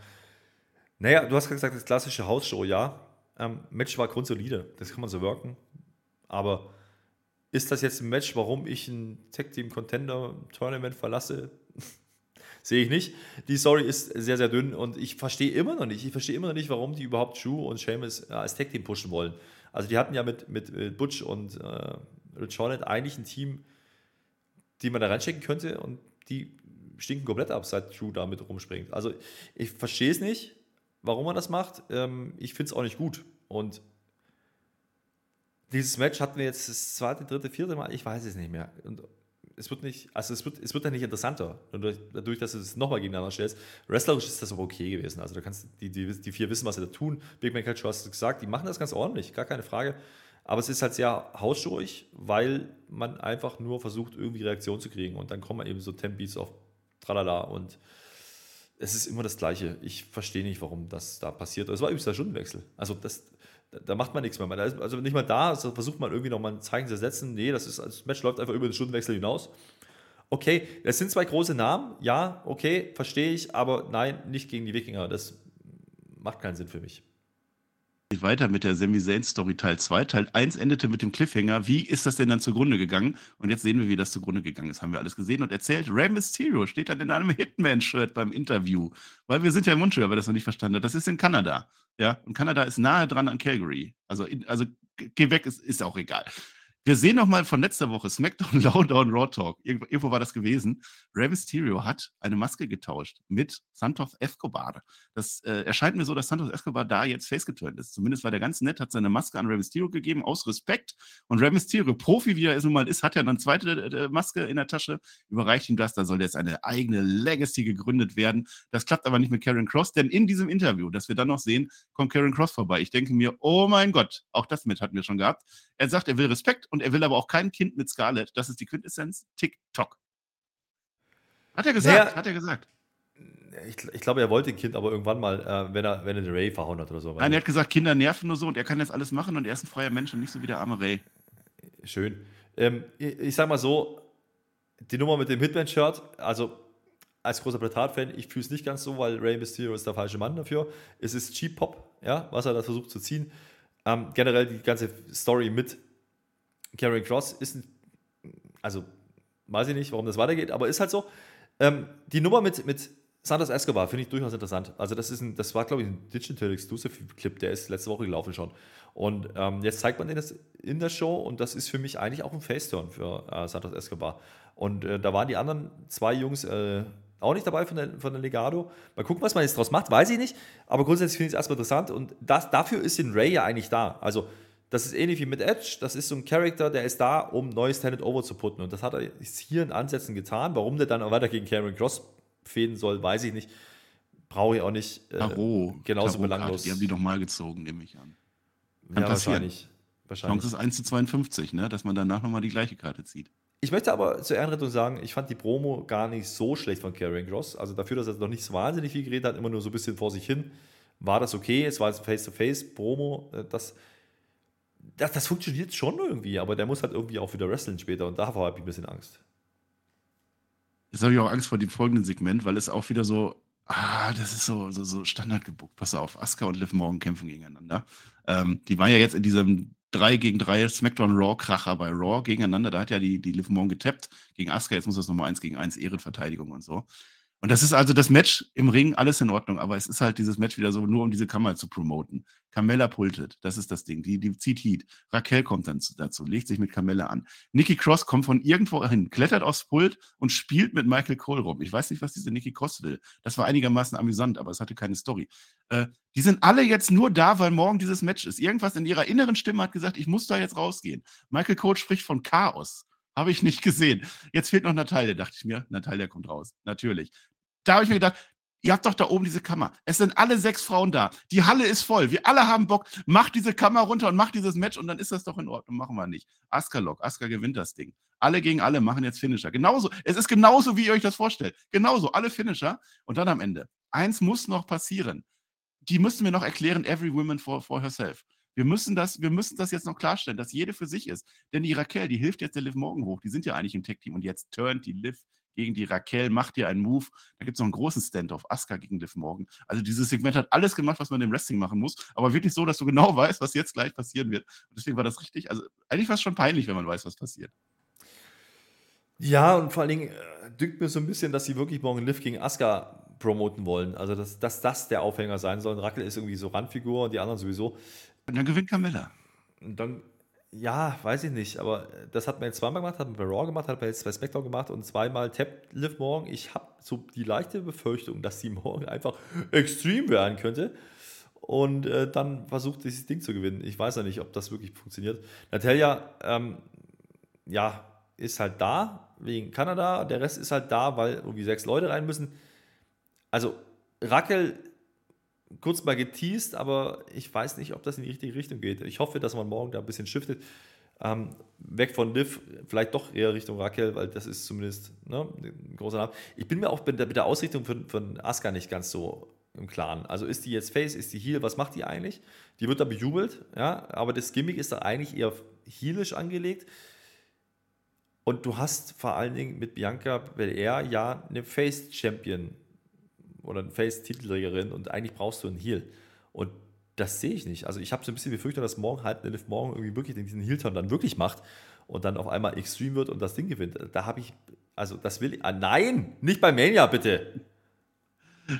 [SPEAKER 3] Naja, du hast gesagt, das klassische Hausshow, ja. Ähm, Match war grundsolide, das kann man so wirken. Aber ist das jetzt ein Match, warum ich ein Tag Team Contender Tournament verlasse? Sehe ich nicht. Die Story ist sehr, sehr dünn und ich verstehe immer noch nicht, ich verstehe immer noch nicht, warum die überhaupt Drew und Sheamus äh, als Tag Team pushen wollen. Also die hatten ja mit, mit, mit Butch und äh, Rich Holland eigentlich ein Team, die man da reinstecken könnte und die stinken komplett ab, seit Drew da mit rumspringt. Also ich verstehe es nicht, warum man das macht. Ähm, ich finde es auch nicht gut. Und dieses Match hatten wir jetzt das zweite, dritte, vierte Mal, ich weiß es nicht mehr. Und es wird nicht, also es wird, es wird dann nicht interessanter, dadurch, dadurch dass du es nochmal gegeneinander stellst. Wrestlerisch ist das aber okay gewesen. Also da kannst die, die, die vier wissen, was sie da tun. Big Man du hast es gesagt, die machen das ganz ordentlich, gar keine Frage. Aber es ist halt sehr hausstorig, weil man einfach nur versucht, irgendwie Reaktion zu kriegen. Und dann kommen eben so Tempeats auf Tralala und es ist immer das Gleiche. Ich verstehe nicht, warum das da passiert. Es war übrigens der Stundenwechsel. Also das, da macht man nichts mehr. also nicht mal da, also versucht man irgendwie nochmal ein Zeichen zu setzen. Nee, das, ist, das Match läuft einfach über den Stundenwechsel hinaus. Okay, das sind zwei große Namen, ja, okay, verstehe ich, aber nein, nicht gegen die Wikinger. Das macht keinen Sinn für mich
[SPEAKER 2] weiter mit der Sami Zayn Story Teil 2. Teil 1 endete mit dem Cliffhanger. Wie ist das denn dann zugrunde gegangen? Und jetzt sehen wir, wie das zugrunde gegangen ist. Haben wir alles gesehen und erzählt. Rey Mysterio steht dann in einem Hitman-Shirt beim Interview. Weil wir sind ja im Mundschwer, wer das noch nicht verstanden hat. Das ist in Kanada. Ja, und Kanada ist nahe dran an Calgary. Also, in, also geh weg, ist, ist auch egal. Wir sehen noch mal von letzter Woche SmackDown Lowdown Raw Talk. Irgendwo, irgendwo, war das gewesen. Rey Mysterio hat eine Maske getauscht mit Santos Escobar. Das äh, erscheint mir so, dass Santos Escobar da jetzt face geturnt ist. Zumindest war der ganz nett, hat seine Maske an Rey Mysterio gegeben, aus Respekt. Und Rey Mysterio, Profi wie er nun mal ist, hat ja dann zweite äh, Maske in der Tasche, überreicht ihm das. Da soll jetzt eine eigene Legacy gegründet werden. Das klappt aber nicht mit Karen Cross, denn in diesem Interview, das wir dann noch sehen, kommt Karen Cross vorbei. Ich denke mir, oh mein Gott, auch das mit hatten wir schon gehabt. Er sagt, er will Respekt und er will aber auch kein Kind mit Scarlett. Das ist die Quintessenz TikTok. Hat er gesagt, naja, hat er gesagt.
[SPEAKER 3] Ich, ich, glaube, er wollte ein Kind, aber irgendwann mal, äh, wenn er, wenn er den Ray verhauen hat oder so.
[SPEAKER 2] Nein, er hat gesagt, Kinder nerven nur so und er kann jetzt alles machen und er ist ein freier Mensch und nicht so wie der arme Ray.
[SPEAKER 3] Schön. Ähm, ich, ich sag mal so, die Nummer mit dem Hitman-Shirt, also als großer Platat-Fan, ich fühle es nicht ganz so, weil Ray Mysterio ist der falsche Mann dafür. Es ist Cheap Pop, ja, was er da versucht zu ziehen. Ähm, generell die ganze Story mit Karen Cross ist, also weiß ich nicht, warum das weitergeht, aber ist halt so. Ähm, die Nummer mit, mit Santos Escobar finde ich durchaus interessant. Also das, ist ein, das war, glaube ich, ein Digital Exclusive Clip, der ist letzte Woche gelaufen schon. Und ähm, jetzt zeigt man den das in der Show und das ist für mich eigentlich auch ein Face-Turn für äh, Santos Escobar. Und äh, da waren die anderen zwei Jungs, äh, auch nicht dabei von der, von der Legado. Mal gucken, was man jetzt draus macht, weiß ich nicht. Aber grundsätzlich finde ich es erstmal interessant. Und das, dafür ist den Ray ja eigentlich da. Also, das ist ähnlich wie mit Edge. Das ist so ein Charakter, der ist da, um neues Talent over zu putten. Und das hat er hier in Ansätzen getan. Warum der dann auch weiter gegen Cameron Cross fäden soll, weiß ich nicht. Brauche ich auch nicht.
[SPEAKER 2] Äh, Taro, genauso Taro belanglos. Die haben die nochmal gezogen, nehme ich an.
[SPEAKER 3] Kann ja, wahrscheinlich.
[SPEAKER 2] wahrscheinlich. Chance ist 1 zu 52, ne? dass man danach nochmal die gleiche Karte zieht.
[SPEAKER 3] Ich möchte aber zur Ehrenrettung sagen, ich fand die Promo gar nicht so schlecht von Karrion Cross. Also dafür, dass er noch nicht so wahnsinnig viel geredet hat, immer nur so ein bisschen vor sich hin, war das okay. Es war jetzt Face-to-Face-Promo. Äh, das, das, das funktioniert schon irgendwie, aber der muss halt irgendwie auch wieder wrestlen später und davor habe ich ein bisschen Angst.
[SPEAKER 2] Jetzt habe ich auch Angst vor dem folgenden Segment, weil es auch wieder so, ah, das ist so, so, so Standard gebuckt. Pass auf, Asuka und Liv Morgan kämpfen gegeneinander. Ähm, die waren ja jetzt in diesem 3 gegen 3 SmackDown Raw Kracher bei Raw gegeneinander. Da hat ja die, die Liv Morgan getappt gegen Asuka. Jetzt muss das nochmal 1 gegen 1 Ehrenverteidigung und so. Und das ist also das Match im Ring, alles in Ordnung, aber es ist halt dieses Match wieder so, nur um diese Kammer zu promoten. Carmella pultet, das ist das Ding, die, die zieht Heat. Raquel kommt dann dazu, legt sich mit Carmella an. Nikki Cross kommt von irgendwo hin, klettert aufs Pult und spielt mit Michael Cole rum. Ich weiß nicht, was diese Nikki Cross will. Das war einigermaßen amüsant, aber es hatte keine Story. Äh, die sind alle jetzt nur da, weil morgen dieses Match ist. Irgendwas in ihrer inneren Stimme hat gesagt, ich muss da jetzt rausgehen. Michael Cole spricht von Chaos. Habe ich nicht gesehen. Jetzt fehlt noch Natalia, dachte ich mir. Natalia kommt raus. Natürlich da habe ich mir gedacht, ihr habt doch da oben diese Kammer. Es sind alle sechs Frauen da. Die Halle ist voll. Wir alle haben Bock. Macht diese Kammer runter und macht dieses Match und dann ist das doch in Ordnung. Machen wir nicht. Aska Lock. Aska gewinnt das Ding. Alle gegen alle machen jetzt Finisher. Genauso. Es ist genauso, wie ihr euch das vorstellt. Genauso. Alle Finisher. Und dann am Ende. Eins muss noch passieren. Die müssen mir noch erklären, every woman for, for herself. Wir müssen, das, wir müssen das jetzt noch klarstellen, dass jede für sich ist. Denn die Raquel, die hilft jetzt der Liv Morgan hoch. Die sind ja eigentlich im Tech-Team und jetzt turnt die Liv gegen die Raquel, macht ihr einen Move. Da gibt es noch einen großen Stand-off, Asuka gegen Liv Morgan. Also dieses Segment hat alles gemacht, was man im Wrestling machen muss, aber wirklich so, dass du genau weißt, was jetzt gleich passieren wird. Und deswegen war das richtig, also eigentlich war es schon peinlich, wenn man weiß, was passiert.
[SPEAKER 3] Ja, und vor allen Dingen äh, dünkt mir so ein bisschen, dass sie wirklich morgen Liv gegen Asuka promoten wollen. Also, dass, dass das der Aufhänger sein soll. Und Raquel ist irgendwie so Randfigur und die anderen sowieso.
[SPEAKER 2] Und dann gewinnt Carmella.
[SPEAKER 3] Und dann ja, weiß ich nicht, aber das hat man jetzt zweimal gemacht, hat man bei Raw gemacht, hat man jetzt bei SmackDown gemacht und zweimal tappt Liv morgen. Ich habe so die leichte Befürchtung, dass sie morgen einfach extrem werden könnte und äh, dann versucht, dieses Ding zu gewinnen. Ich weiß ja nicht, ob das wirklich funktioniert. Natalia, ähm, ja, ist halt da wegen Kanada, der Rest ist halt da, weil irgendwie sechs Leute rein müssen. Also Raquel kurz mal geteased, aber ich weiß nicht, ob das in die richtige Richtung geht. Ich hoffe, dass man morgen da ein bisschen shiftet. Ähm, weg von Liv, vielleicht doch eher Richtung Raquel, weil das ist zumindest ne, ein großer Name. Ich bin mir auch mit der, mit der Ausrichtung von, von Asuka nicht ganz so im Klaren. Also ist die jetzt Face, ist die Heal, was macht die eigentlich? Die wird da bejubelt, ja, aber das Gimmick ist da eigentlich eher heelisch angelegt. Und du hast vor allen Dingen mit Bianca Belair ja eine Face-Champion oder eine Face-Titelträgerin und eigentlich brauchst du einen Heal. Und das sehe ich nicht. Also ich habe so ein bisschen befürchtet, dass morgen halt Liv morgen irgendwie wirklich diesen Heel-Turn dann wirklich macht und dann auf einmal Extreme wird und das Ding gewinnt. Da habe ich, also das will ich, ah, nein, nicht bei Mania bitte.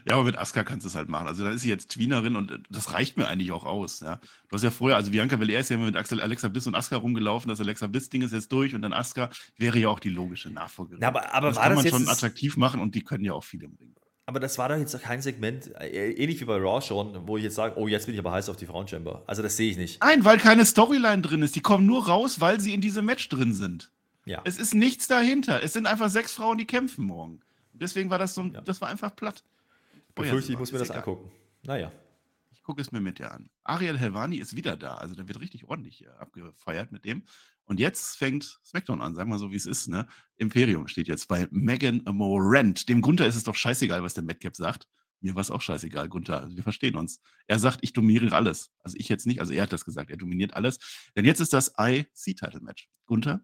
[SPEAKER 2] Ja, aber mit Asuka kannst du es halt machen. Also da ist sie jetzt Tweenerin und das reicht mir eigentlich auch aus. Ja. Du hast ja vorher, also Bianca Belair ist ja immer mit Axel, Alexa Bliss und Asuka rumgelaufen. Das Alexa Bliss-Ding ist jetzt durch und dann Asuka wäre ja auch die logische Nachfolgerin.
[SPEAKER 3] Na, aber, aber
[SPEAKER 2] das
[SPEAKER 3] war
[SPEAKER 2] kann
[SPEAKER 3] das
[SPEAKER 2] man schon attraktiv machen und die können ja auch viel im Ring.
[SPEAKER 3] Aber das war doch jetzt kein Segment, äh, ähnlich wie bei Raw schon, wo ich jetzt sage, oh, jetzt bin ich aber heiß auf die Frauenchamber. Also das sehe ich nicht.
[SPEAKER 2] Nein, weil keine Storyline drin ist. Die kommen nur raus, weil sie in diesem Match drin sind.
[SPEAKER 3] Ja.
[SPEAKER 2] Es ist nichts dahinter. Es sind einfach sechs Frauen, die kämpfen morgen. Deswegen war das so, ein-
[SPEAKER 3] Ja.
[SPEAKER 2] das war einfach platt.
[SPEAKER 3] Befürchte, ich muss mir das
[SPEAKER 2] egal.
[SPEAKER 3] angucken. Naja.
[SPEAKER 2] Ich gucke es mir mit dir an. Ariel Helvani ist wieder da. Also der wird richtig ordentlich äh, abgefeiert mit dem. Und jetzt fängt SmackDown an, sagen wir so, wie es ist. Ne? Imperium steht jetzt bei Megan Morant. Dem Gunther ist es doch scheißegal, was der Madcap sagt. Mir war es auch scheißegal, Gunther. Also wir verstehen uns. Er sagt, ich dominiere alles. Also ich jetzt nicht. Also er hat das gesagt. Er dominiert alles. Denn jetzt ist das IC-Title-Match. Gunther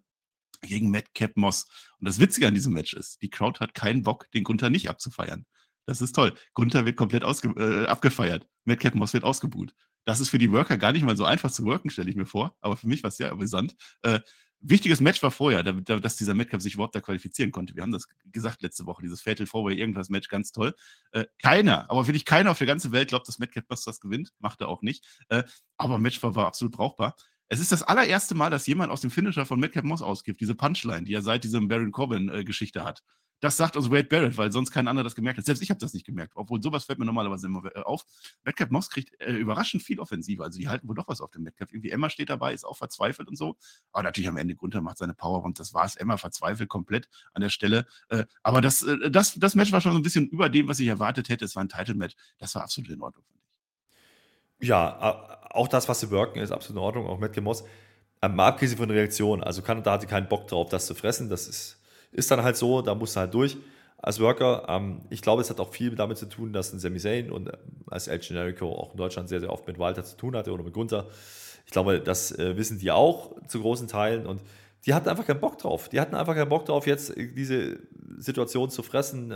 [SPEAKER 2] gegen Madcap Moss. Und das Witzige an diesem Match ist, die Crowd hat keinen Bock, den Gunther nicht abzufeiern. Das ist toll. Gunther wird komplett äh, abgefeiert. Madcap Moss wird ausgebuht. Das ist für die Worker gar nicht mal so einfach zu worken, stelle ich mir vor. Aber für mich war es sehr amüsant. Äh, wichtiges Match war vorher, da, da, dass dieser Madcap sich überhaupt da qualifizieren konnte. Wir haben das gesagt letzte Woche, dieses Fatal Four-Way irgendwas Match, ganz toll. Äh, keiner, aber wirklich keiner auf der ganzen Welt glaubt, dass Moss das gewinnt. Macht er auch nicht. Äh, aber Match war, war absolut brauchbar. Es ist das allererste Mal, dass jemand aus dem Finisher von Madcap Moss ausgibt, diese Punchline, die er seit diesem Baron Corbin-Geschichte hat. Das sagt uns Wade Barrett, weil sonst kein anderer das gemerkt hat. Selbst ich habe das nicht gemerkt, obwohl sowas fällt mir normalerweise immer auf. Madcap Moss kriegt äh, überraschend viel Offensive. Also die halten wohl doch was auf dem Madcap. Irgendwie Emma steht dabei, ist auch verzweifelt und so. Aber natürlich am Ende Gunther macht seine Power und das war's. Emma verzweifelt komplett an der Stelle. Äh, aber das, äh, das, das Match war schon so ein bisschen über dem, was ich erwartet hätte. Es war ein Title-Match. Das war absolut in Ordnung.
[SPEAKER 3] Ja, auch das, was sie worken, ist absolut in Ordnung, auch Matt Moss. Mal abgesehen von der Reaktion, also Kanada hatte keinen Bock drauf, das zu fressen. Das ist, ist dann halt so, da musst du halt durch als Worker. Ähm, ich glaube, es hat auch viel damit zu tun, dass ein Sami Zayn und äh, als El Generico auch in Deutschland sehr, sehr oft mit Walter zu tun hatte oder mit Gunther. Ich glaube, das äh, wissen die auch zu großen Teilen und die hatten einfach keinen Bock drauf. Die hatten einfach keinen Bock drauf, jetzt äh, diese Situation zu fressen.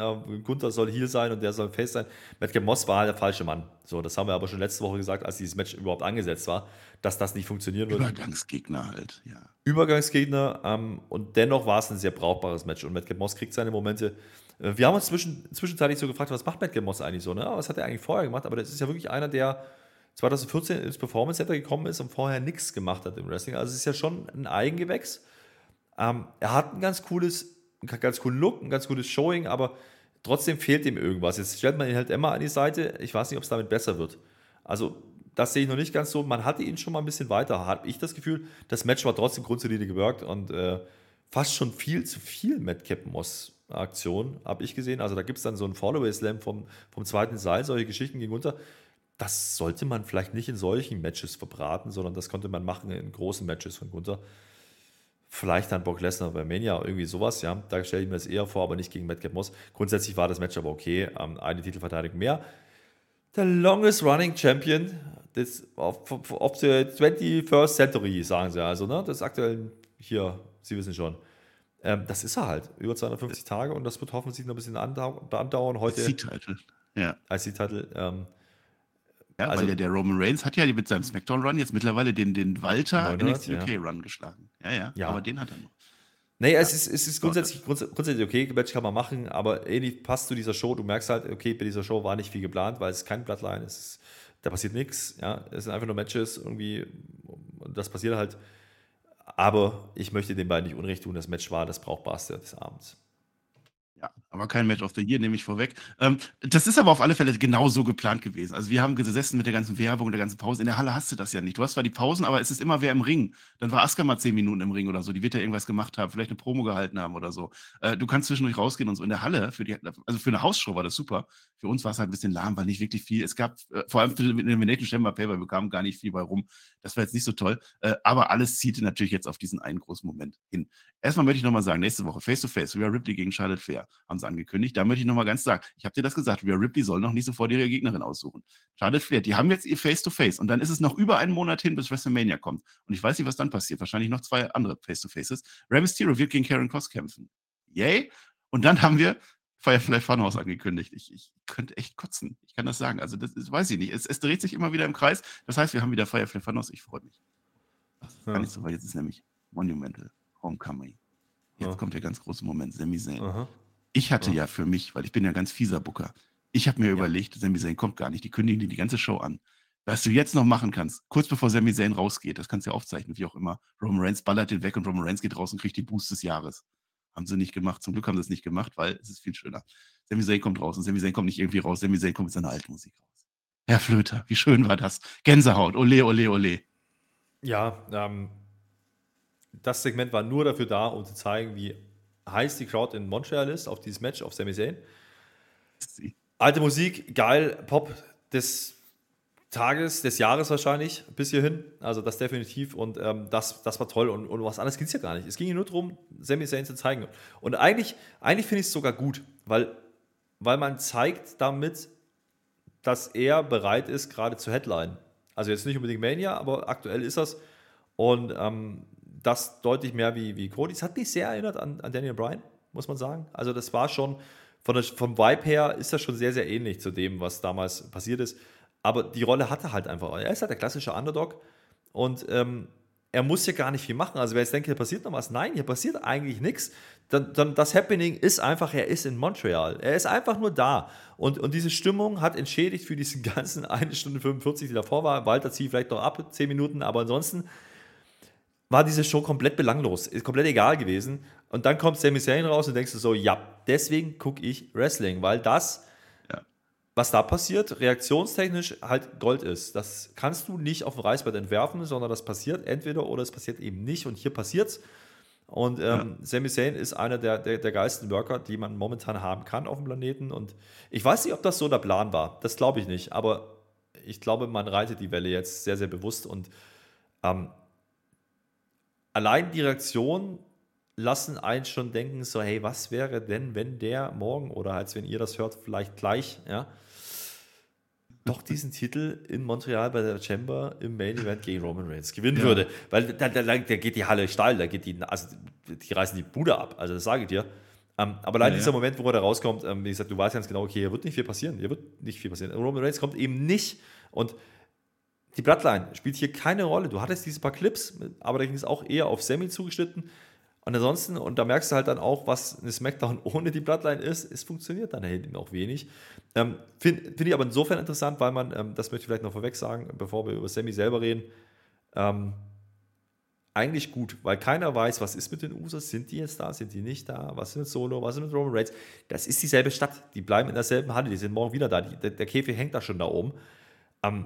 [SPEAKER 3] Gunther soll Heel sein und der soll Face sein. Matt Moss war halt der falsche Mann. So, das haben wir aber schon letzte Woche gesagt, als dieses Match überhaupt angesetzt war, dass das nicht funktionieren wird.
[SPEAKER 2] Übergangsgegner halt, ja.
[SPEAKER 3] Übergangsgegner ähm, und dennoch war es ein sehr brauchbares Match und Matt Moss kriegt seine Momente. Äh, wir haben uns zwischen, zwischenzeitlich so gefragt, was macht Matt Moss eigentlich so? Ne? Was hat er eigentlich vorher gemacht? Aber das ist ja wirklich einer, der 2014 ins Performance Center gekommen ist und vorher nichts gemacht hat im Wrestling. Also es ist ja schon ein Eigengewächs. Ähm, er hat ein ganz cooles, einen ganz coolen Look, ein ganz gutes Showing, aber trotzdem fehlt ihm irgendwas. Jetzt stellt man ihn halt immer an die Seite. Ich weiß nicht, ob es damit besser wird. Also das sehe ich noch nicht ganz so. Man hatte ihn schon mal ein bisschen weiter, habe ich das Gefühl. Das Match war trotzdem grundsolide gewirkt und äh, fast schon viel zu viel Madcap Moss Aktion, habe ich gesehen. Also da gibt es dann so einen Follow-Slam vom, vom zweiten Seil, solche Geschichten gegen unter. Das sollte man vielleicht nicht in solchen Matches verbraten, sondern das konnte man machen in großen Matches von Gunther. Vielleicht dann Brock Lesnar bei Mania, irgendwie sowas, ja. Da stelle ich mir das eher vor, aber nicht gegen Madcap Moss. Grundsätzlich war das Match aber okay. Ähm, eine Titelverteidigung mehr. Der longest running Champion des, of, of, the 21st Century, sagen sie also, ne? Das aktuell hier, Sie wissen schon. Ähm, das ist er halt, über 250 Tage und das wird hoffentlich noch ein bisschen andau andauern. Heute
[SPEAKER 2] C-Title. Ja.
[SPEAKER 3] als Titel. Ähm,
[SPEAKER 2] Ja,
[SPEAKER 3] Also-
[SPEAKER 2] weil der, der Roman Reigns hat ja mit seinem SmackDown-Run jetzt mittlerweile den, den Walter
[SPEAKER 3] 900,
[SPEAKER 2] NXT UK-Run geschlagen. Ja, ja,
[SPEAKER 3] Ja.
[SPEAKER 2] Aber den hat er noch.
[SPEAKER 3] Nee, es ist, es ist grundsätzlich, grunds- grundsätzlich okay, Match kann man machen, aber ähnlich passt zu dieser Show. Du merkst halt, okay, bei dieser Show war nicht viel geplant, weil es kein Bloodline ist. Da passiert nichts. Ja, es sind einfach nur Matches irgendwie. Das passiert halt. aber ich möchte den beiden nicht Unrecht tun. Das Match war das Brauchbarste des Abends.
[SPEAKER 2] Ja, aber kein Match of the Year, nehme ich vorweg. Ähm, das ist aber auf alle Fälle genau so geplant gewesen. Also wir haben gesessen mit der ganzen Werbung, der ganzen Pause. In der Halle hast du das ja nicht. Du hast zwar die Pausen, aber es ist immer wer im Ring. Dann war Aska mal zehn Minuten im Ring oder so. Die wird ja irgendwas gemacht haben, vielleicht eine Promo gehalten haben oder so. Äh, du kannst zwischendurch rausgehen und so. In der Halle, für die, also für eine Hausshow war das super. Für uns war es halt ein bisschen lahm, war nicht wirklich viel. Es gab, äh, vor allem für den Elimination Chamber Paper, wir kamen gar nicht viel bei rum. Das war jetzt nicht so toll. Äh, aber alles zielte natürlich jetzt auf diesen einen großen Moment hin. Erstmal möchte ich nochmal sagen, nächste Woche Face to Face, Rhea Ripley gegen Charlotte Fair, haben sie angekündigt. Da möchte ich nochmal ganz sagen, ich habe dir das gesagt, Rhea Ripley soll noch nicht sofort ihre Gegnerin aussuchen. Charlotte Flair, die haben jetzt ihr Face to Face und dann ist es noch über einen Monat hin, bis WrestleMania kommt. Und ich weiß nicht, was dann passiert. Wahrscheinlich noch zwei andere Face to Faces. Rey Mysterio wird gegen Karen Cross kämpfen. Yay! Und dann haben wir Firefly Funhouse angekündigt. Ich, ich könnte echt kotzen. Ich kann das sagen. Also, das, das weiß ich nicht. Es, es, dreht sich immer wieder im Kreis. Das heißt, wir haben wieder Firefly Funhouse. Ich freue mich. Das ist ja. gar nicht so weit. Jetzt ist nämlich Monumental Homecoming. Jetzt ja. kommt der ganz große Moment, Sami Zayn. Ich hatte ja. ja für mich, weil ich bin ja ganz fieser Booker, ich habe mir ja. überlegt, Sami Zayn kommt gar nicht, die kündigen dir die ganze Show an. Was du jetzt noch machen kannst, kurz bevor Sami Zayn rausgeht, das kannst du ja aufzeichnen, wie auch immer. Roman Reigns ballert den weg und Roman Reigns geht raus und kriegt die Boost des Jahres. Haben sie nicht gemacht. Zum Glück haben sie es nicht gemacht, weil es ist viel schöner. Sami Zayn kommt raus und Sami Zayn kommt nicht irgendwie raus. Sami Zayn kommt mit seiner alten Musik raus. Herr Flöter, wie schön war das? Gänsehaut, ole, ole, ole.
[SPEAKER 3] Ja, ähm, das Segment war nur dafür da, um zu zeigen, wie heiß die Crowd in Montreal ist auf dieses Match, auf Sami Zayn. Alte Musik, geil, Pop des Tages, des Jahres wahrscheinlich, bis hierhin. Also das definitiv und ähm, das, das war toll und, und was anderes ging es ja gar nicht. Es ging nur darum, Sami Zayn zu zeigen. Und eigentlich, eigentlich finde ich es sogar gut, weil, weil man zeigt damit, dass er bereit ist, gerade zu Headline. Also jetzt nicht unbedingt Mania, aber aktuell ist das. Und ähm, das deutlich mehr wie, wie Cody. Es hat mich sehr erinnert an, an Daniel Bryan, muss man sagen. Also das war schon, von der, vom Vibe her ist das schon sehr, sehr ähnlich zu dem, was damals passiert ist. Aber die Rolle hat er halt einfach. Er ist halt der klassische Underdog und ähm, er muss ja gar nicht viel machen. Also wer jetzt denkt, hier passiert noch was, nein, hier passiert eigentlich nichts. Dann, dann, das Happening ist einfach, er ist in Montreal. Er ist einfach nur da. Und, und diese Stimmung hat entschädigt für diesen ganzen 1 Stunde 45, die davor war. Walter zieht vielleicht noch ab, 10 Minuten, aber ansonsten war diese Show komplett belanglos, ist komplett egal gewesen. Und dann kommt Sami Zayn raus und denkst du so, ja, deswegen gucke ich Wrestling, weil das, ja. was da passiert, reaktionstechnisch halt Gold ist. Das kannst du nicht auf dem Reißbrett entwerfen, sondern das passiert entweder oder es passiert eben nicht. Und hier passiert es. Und ähm, ja. Sami Zayn ist einer der, der, der geilsten Worker, die man momentan haben kann auf dem Planeten. Und ich weiß nicht, ob das so der Plan war. Das glaube ich nicht. Aber ich glaube, man reitet die Welle jetzt sehr, sehr bewusst. Und ähm, allein die Reaktion lassen einen schon denken, so, hey, was wäre denn, wenn der morgen oder als wenn ihr das hört, vielleicht gleich, ja, doch diesen Titel in Montreal bei der Chamber im Main Event gegen Roman Reigns gewinnen ja. würde. Weil da, da, da, geht die Halle steil, da geht die, also die reißen die Bude ab, also das sage ich dir. Ähm, aber allein ja, dieser ja. Moment, wo er da rauskommt, ähm, wie gesagt, du weißt ganz genau, okay, hier wird nicht viel passieren, hier wird nicht viel passieren. Roman Reigns kommt eben nicht und die Bloodline spielt hier keine Rolle. Du hattest diese paar Clips, aber da ging es auch eher auf Sammy zugeschnitten. Und ansonsten, und da merkst du halt dann auch, was eine Smackdown ohne die Bloodline ist, es funktioniert dann hinten auch wenig. Ähm, Finde find ich aber insofern interessant, weil man, ähm, das möchte ich vielleicht noch vorweg sagen, bevor wir über Sammy selber reden, ähm, eigentlich gut, weil keiner weiß, was ist mit den Users, sind die jetzt da, sind die nicht da, was ist mit Solo, was ist mit Roman Reigns. Das ist dieselbe Stadt, die bleiben in derselben Halle, die sind morgen wieder da, die, der, der, Käfig hängt da schon da oben. Ähm,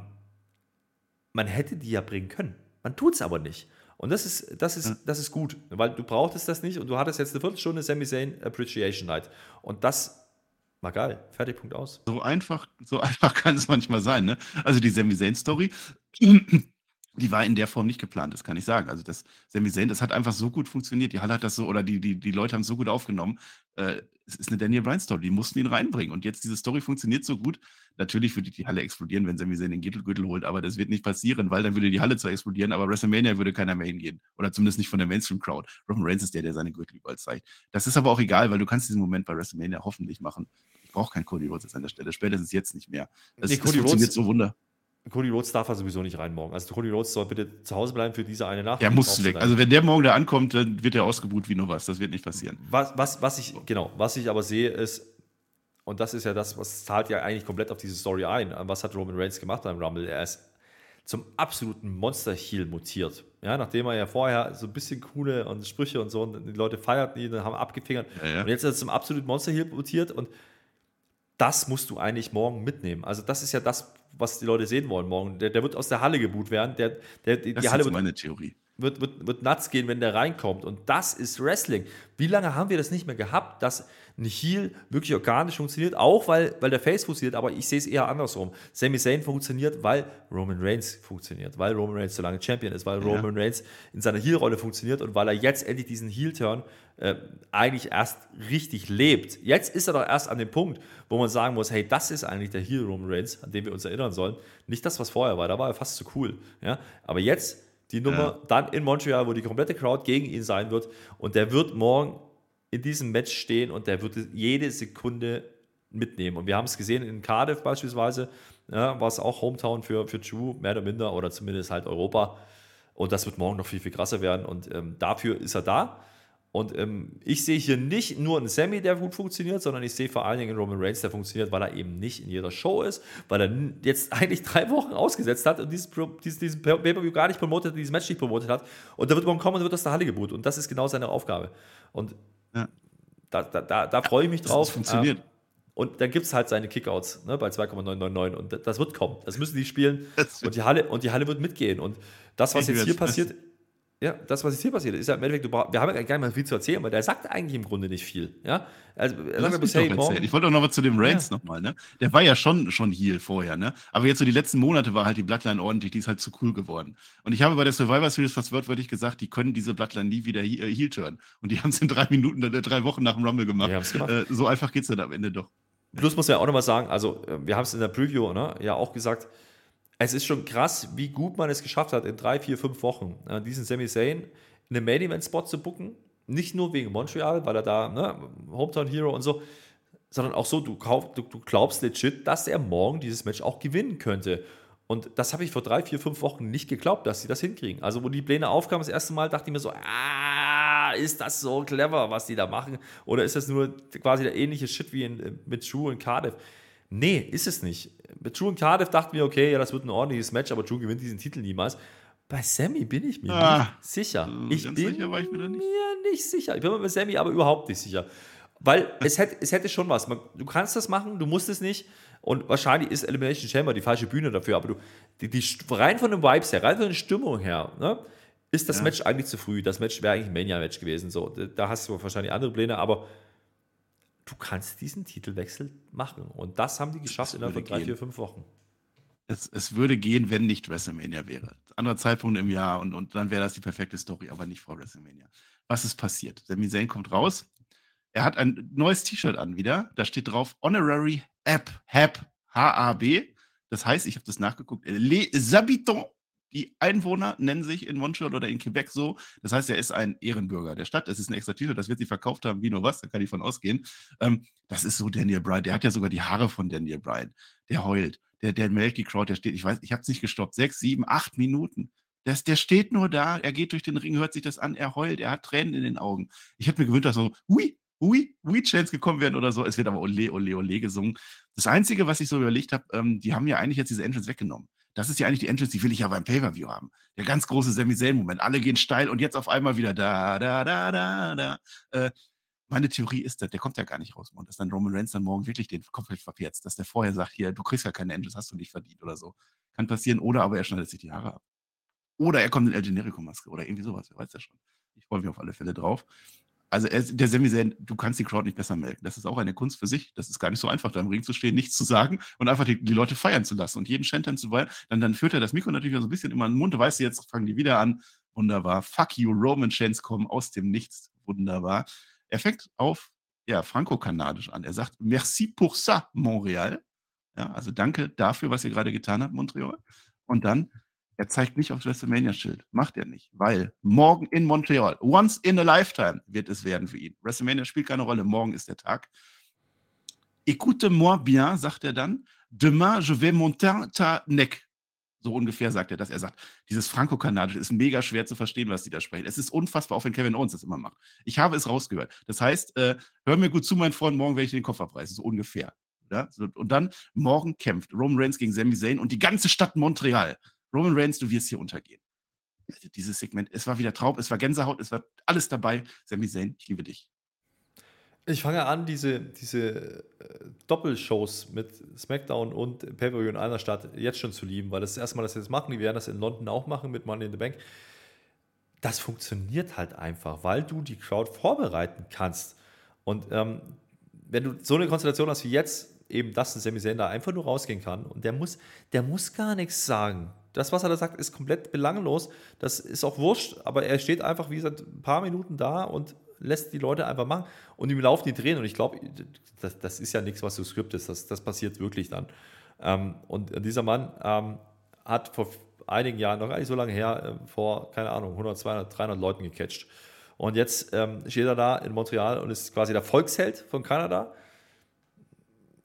[SPEAKER 3] man hätte die ja bringen können. Man tut es aber nicht. Und das ist, das, ist, das ist gut, weil du brauchtest das nicht und du hattest jetzt eine Viertelstunde Sami Zayn Appreciation Night. Und das war geil. Fertig, Punkt aus.
[SPEAKER 2] So einfach, so einfach kann es manchmal sein. Ne? Also die Sami Zayn Story, die war in der Form nicht geplant, das kann ich sagen. Also das Sami Zayn, das hat einfach so gut funktioniert. Die Halle hat das so, oder die, die, die Leute haben es so gut aufgenommen. Äh, es ist eine Daniel Bryan Story, die mussten ihn reinbringen. Und jetzt diese Story funktioniert so gut. Natürlich würde die Halle explodieren, wenn Sami Zayn den Gürtel, Gürtel holt, aber das wird nicht passieren, weil dann würde die Halle zwar explodieren, aber WrestleMania würde keiner mehr hingehen. Oder zumindest nicht von der Mainstream-Crowd. Roman Reigns ist der, der seine Gürtel überall zeigt. Das ist aber auch egal, weil du kannst diesen Moment bei WrestleMania hoffentlich machen. Ich brauche keinen Cody Rhodes jetzt an der Stelle. Spätestens jetzt nicht mehr. Das, nee, das funktioniert Rhodes, so wunder.
[SPEAKER 3] Cody Rhodes darf er sowieso nicht rein morgen. Also Cody Rhodes soll bitte zu Hause bleiben für diese eine Nacht.
[SPEAKER 2] Er muss weg. Also wenn der morgen da ankommt, dann wird er ausgebucht wie nur was. Das wird nicht passieren.
[SPEAKER 3] Was, was, was ich, genau, was ich aber sehe ist, und das ist ja das, was zahlt ja eigentlich komplett auf diese Story ein. Was hat Roman Reigns gemacht beim Rumble? Er ist zum absoluten Monster-Heel mutiert. Ja, nachdem er ja vorher so ein bisschen coole und Sprüche und so, und die Leute feierten ihn, haben abgefingert. Ja, ja. Und jetzt ist er zum absoluten Monster-Heel mutiert und das musst du eigentlich morgen mitnehmen. Also das ist ja das, was die Leute sehen wollen morgen. Der, der wird aus der Halle geboot werden. Der, der, die,
[SPEAKER 2] das
[SPEAKER 3] die Halle
[SPEAKER 2] ist
[SPEAKER 3] wird,
[SPEAKER 2] meine Theorie
[SPEAKER 3] wird, wird, wird nuts gehen, wenn der reinkommt. Und das ist Wrestling. Wie lange haben wir das nicht mehr gehabt, dass ein Heel wirklich organisch funktioniert? Auch weil, weil der Face funktioniert, aber ich sehe es eher andersrum. Sami Zayn funktioniert, weil Roman Reigns funktioniert, weil Roman Reigns so lange Champion ist, weil ja. Roman Reigns in seiner Heel-Rolle funktioniert und weil er jetzt endlich diesen Heel-Turn äh, eigentlich erst richtig lebt. Jetzt ist er doch erst an dem Punkt, wo man sagen muss, hey, das ist eigentlich der Heel Roman Reigns, an den wir uns erinnern sollen. Nicht das, was vorher war, da war er fast zu cool. Ja? Aber jetzt die Nummer ja. dann in Montreal, wo die komplette Crowd gegen ihn sein wird. Und der wird morgen in diesem Match stehen und der wird jede Sekunde mitnehmen. Und wir haben es gesehen in Cardiff beispielsweise, ja, war es auch Hometown für, für Drew, mehr oder minder, oder zumindest halt Europa. Und das wird morgen noch viel, viel krasser werden. Und ähm, dafür ist er da. Und ähm, ich sehe hier nicht nur einen Sammy, der gut funktioniert, sondern ich sehe vor allen Dingen einen Roman Reigns, der funktioniert, weil er eben nicht in jeder Show ist, weil er jetzt eigentlich drei Wochen ausgesetzt hat und dieses, dieses, diesen Pay-Per-View gar nicht promotet, dieses Match nicht promotet hat. Und da wird morgen kommen und wird aus der Halle geboot. Und das ist genau seine Aufgabe. Und ja. da, da, da, da freue ich mich drauf. Das
[SPEAKER 2] funktioniert. Ähm,
[SPEAKER 3] und dann gibt es halt seine Kickouts ne, bei 2,999 und das wird kommen. Das müssen die spielen und die, Halle, und die Halle wird mitgehen. Und das, was jetzt hier passiert, ja, das, was jetzt hier passiert, ist ja im Endeffekt, wir haben ja gar nicht mehr viel zu erzählen, weil der sagt eigentlich im Grunde nicht viel. Ja?
[SPEAKER 2] Also, er sagt bis, hey, morgen, ich wollte auch noch mal zu dem Reigns ja. nochmal, ne? Der war ja schon, schon Heal vorher, ne? Aber jetzt so die letzten Monate war halt die Bloodline ordentlich, die ist halt zu cool geworden. Und ich habe bei der Survivor Series fast wörtlich gesagt, die können diese Bloodline nie wieder Heal äh, turn. Und die haben es in drei Minuten, äh, drei Wochen nach dem Rumble gemacht. gemacht. Äh, so einfach geht es dann am Ende doch.
[SPEAKER 3] Plus muss man ja auch nochmal sagen, also äh, wir haben es in der Preview ne, ja auch gesagt, es ist schon krass, wie gut man es geschafft hat, in drei, vier, fünf Wochen diesen Sami Zayn einen Main Event Spot zu bucken. Nicht nur wegen Montreal, weil er da ne, Hometown Hero und so, sondern auch so, du, du, du glaubst legit, dass er morgen dieses Match auch gewinnen könnte. Und das habe ich vor drei, vier, fünf Wochen nicht geglaubt, dass sie das hinkriegen. Also, wo die Pläne aufkamen, das erste Mal, dachte ich mir so, ah, ist das so clever, was die da machen? Oder ist das nur quasi der ähnliche Shit wie in, mit Drew und Cardiff? Nee, ist es nicht. Mit Drew und Cardiff dachten wir, okay, ja, das wird ein ordentliches Match, aber Drew gewinnt diesen Titel niemals. Bei Sammy bin ich mir ah, nicht sicher. Ich bin sicher ich mir, nicht. mir nicht sicher. Ich bin mir bei Sammy aber überhaupt nicht sicher. Weil es hätte, es hätte schon was. du kannst das machen, du musst es nicht. Und wahrscheinlich ist Elimination Chamber die falsche Bühne dafür. Aber du, die, die rein von den Vibes her, rein von der Stimmung her, ne, ist das ja. Match eigentlich zu früh. Das Match wäre eigentlich ein Mania-Match gewesen. So, da hast du wahrscheinlich andere Pläne, aber du kannst diesen Titelwechsel machen. Und das haben die geschafft innerhalb von drei, vier, fünf Wochen
[SPEAKER 2] es, es würde gehen, wenn nicht WrestleMania wäre. Anderer Zeitpunkt im Jahr und, und dann wäre das die perfekte Story, aber nicht vor WrestleMania. Was ist passiert? Sami Zayn kommt raus. Er hat ein neues T-Shirt an wieder. Da steht drauf Honorary App, HAB, H-A-B. Das heißt, ich habe das nachgeguckt, Les Habitants, die Einwohner nennen sich in Montreal oder in Quebec so. Das heißt, er ist ein Ehrenbürger der Stadt. Das ist ein extra T-Shirt, das wird sie verkauft haben, wie nur was, da kann ich von ausgehen. Ähm, das ist so Daniel Bryan. Der hat ja sogar die Haare von Daniel Bryan. Der heult der, der melkt die Crowd, der steht, ich weiß, ich habe es nicht gestoppt, sechs, sieben, acht Minuten. Das, der steht nur da, er geht durch den Ring, hört sich das an, er heult, er hat Tränen in den Augen. Ich hätte mir gewünscht, dass so, hui, hui, hui, Chance gekommen werden oder so. Es wird aber Ole, Ole, Ole gesungen. Das Einzige, was ich so überlegt habe, ähm, die haben ja eigentlich jetzt diese Entrance weggenommen. Das ist ja eigentlich die Entrance, die will ich ja beim Pay-Per-View haben. Der ganz große Sami Zayn-Moment. Alle gehen steil und jetzt auf einmal wieder da, da, da, da, da. Äh, meine Theorie ist, der kommt ja gar nicht raus und dass dann Roman Reigns dann morgen wirklich den Kopf verpetzt, dass der vorher sagt, hier, du kriegst ja keine Engines, hast du nicht verdient oder so. Kann passieren, oder aber er schneidet sich die Haare ab. Oder er kommt in El Generico-Maske oder irgendwie sowas, wer weiß ja schon. Ich freue mich auf alle Fälle drauf. Also er, der Sami Zayn, du kannst die Crowd nicht besser melden. Das ist auch eine Kunst für sich. Das ist gar nicht so einfach, da im Ring zu stehen, nichts zu sagen und einfach die, die Leute feiern zu lassen und jeden Chantan zu feiern. Dann, dann führt er das Mikro natürlich so ein bisschen immer in den Mund. Weißt du, jetzt fangen die wieder an. Wunderbar. Fuck you, Roman Chants kommen aus dem Nichts. Wunderbar. Er fängt auf ja, franco-kanadisch an. Er sagt, merci pour ça, Montréal. Ja, also danke dafür, was ihr gerade getan habt, Montreal. Und dann, er zeigt nicht aufs WrestleMania-Schild. Macht er nicht, weil morgen in Montreal, once in a lifetime, wird es werden für ihn. WrestleMania spielt keine Rolle, morgen ist der Tag. Écoute-moi bien, sagt er dann. Demain, je vais monter ta neck. So ungefähr sagt er das. Er sagt, dieses Franco-Kanadische ist mega schwer zu verstehen, was die da sprechen. Es ist unfassbar, auch wenn Kevin Owens das immer macht. Ich habe es rausgehört. Das heißt, äh, hör mir gut zu, mein Freund, morgen werde ich den Kopf abreißen. So ungefähr. Ja? Und dann, morgen kämpft Roman Reigns gegen Sami Zayn und die ganze Stadt Montreal. Roman Reigns, du wirst hier untergehen. Also dieses Segment, es war wieder Traub, es war Gänsehaut, es war alles dabei. Sami Zayn, ich liebe dich.
[SPEAKER 3] Ich fange an, diese, diese äh, Doppelshows mit SmackDown und Pay-Per-View in einer Stadt jetzt schon zu lieben, weil das ist das erste Mal, dass sie das machen. Die werden das in London auch machen mit Money in the Bank. Das funktioniert halt einfach, weil du die Crowd vorbereiten kannst. Und ähm, wenn du so eine Konstellation hast wie jetzt, eben dass ein Sami Zayn da einfach nur rausgehen kann und der muss, der muss gar nichts sagen. Das, was er da sagt, ist komplett belanglos. Das ist auch wurscht, aber er steht einfach wie seit ein paar Minuten da und lässt die Leute einfach machen und ihm laufen die Tränen. Und ich glaube, das, das, ist ja nichts, was du skriptest. Das, das passiert wirklich dann. Ähm, und dieser Mann ähm, hat vor einigen Jahren, noch gar nicht so lange her, äh, vor, keine Ahnung, 100, 200, 300 Leuten gecatcht. Und jetzt ähm, steht er da in Montreal und ist quasi der Volksheld von Kanada.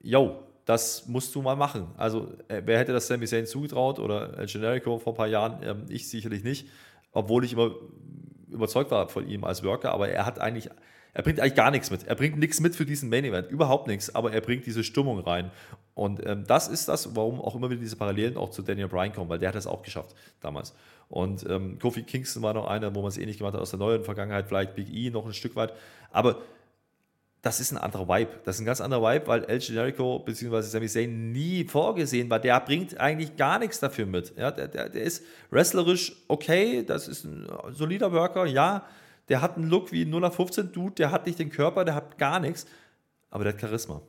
[SPEAKER 3] Jo, das musst du mal machen. Also, äh, wer hätte das Sami Zayn zugetraut oder El Generico vor ein paar Jahren? Ähm, ich sicherlich nicht, obwohl ich immer überzeugt war von ihm als Worker, aber er hat eigentlich, er bringt eigentlich gar nichts mit. Er bringt nichts mit für diesen Main Event, überhaupt nichts, aber er bringt diese Stimmung rein. Und ähm, das ist das, warum auch immer wieder diese Parallelen auch zu Daniel Bryan kommen, weil der hat das auch geschafft damals. Und ähm, Kofi Kingston war noch einer, wo man es ähnlich gemacht hat aus der neuen Vergangenheit, vielleicht Big E noch ein Stück weit. Aber das ist ein anderer Vibe. Das ist ein ganz anderer Vibe, weil El Generico bzw. Sami Zayn nie vorgesehen war. Der bringt eigentlich gar nichts dafür mit. Ja, der, der, der ist wrestlerisch okay, das ist ein solider Worker, ja. Der hat einen Look wie ein 0 15 Dude, der hat nicht den Körper, der hat gar nichts, aber der hat Charisma.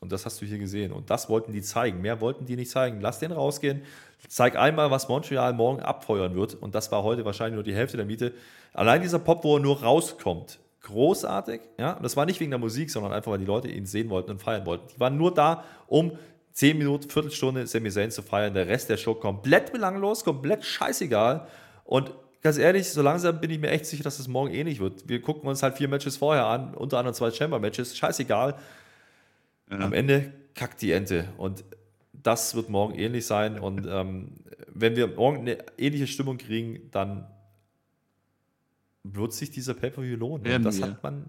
[SPEAKER 3] Und das hast du hier gesehen. Und das wollten die zeigen. Mehr wollten die nicht zeigen. Lass den rausgehen. Zeig einmal, was Montreal morgen abfeuern wird. Und das war heute wahrscheinlich nur die Hälfte der Miete. Allein dieser Pop, wo er nur rauskommt, großartig. Ja? Und das war nicht wegen der Musik, sondern einfach, weil die Leute ihn sehen wollten und feiern wollten. Die waren nur da, um 10 Minuten, Viertelstunde Sami Zayn zu feiern. Der Rest der Show komplett belanglos, komplett scheißegal. Und ganz ehrlich, so langsam bin ich mir echt sicher, dass es morgen ähnlich wird. Wir gucken uns halt vier Matches vorher an, unter anderem zwei Chamber-Matches. Scheißegal. Ja. Am Ende kackt die Ente. Und das wird morgen ähnlich sein. Und ähm, wenn wir morgen eine ähnliche Stimmung kriegen, dann wird sich dieser Pay-Per-View lohnen. Werden das wir. hat man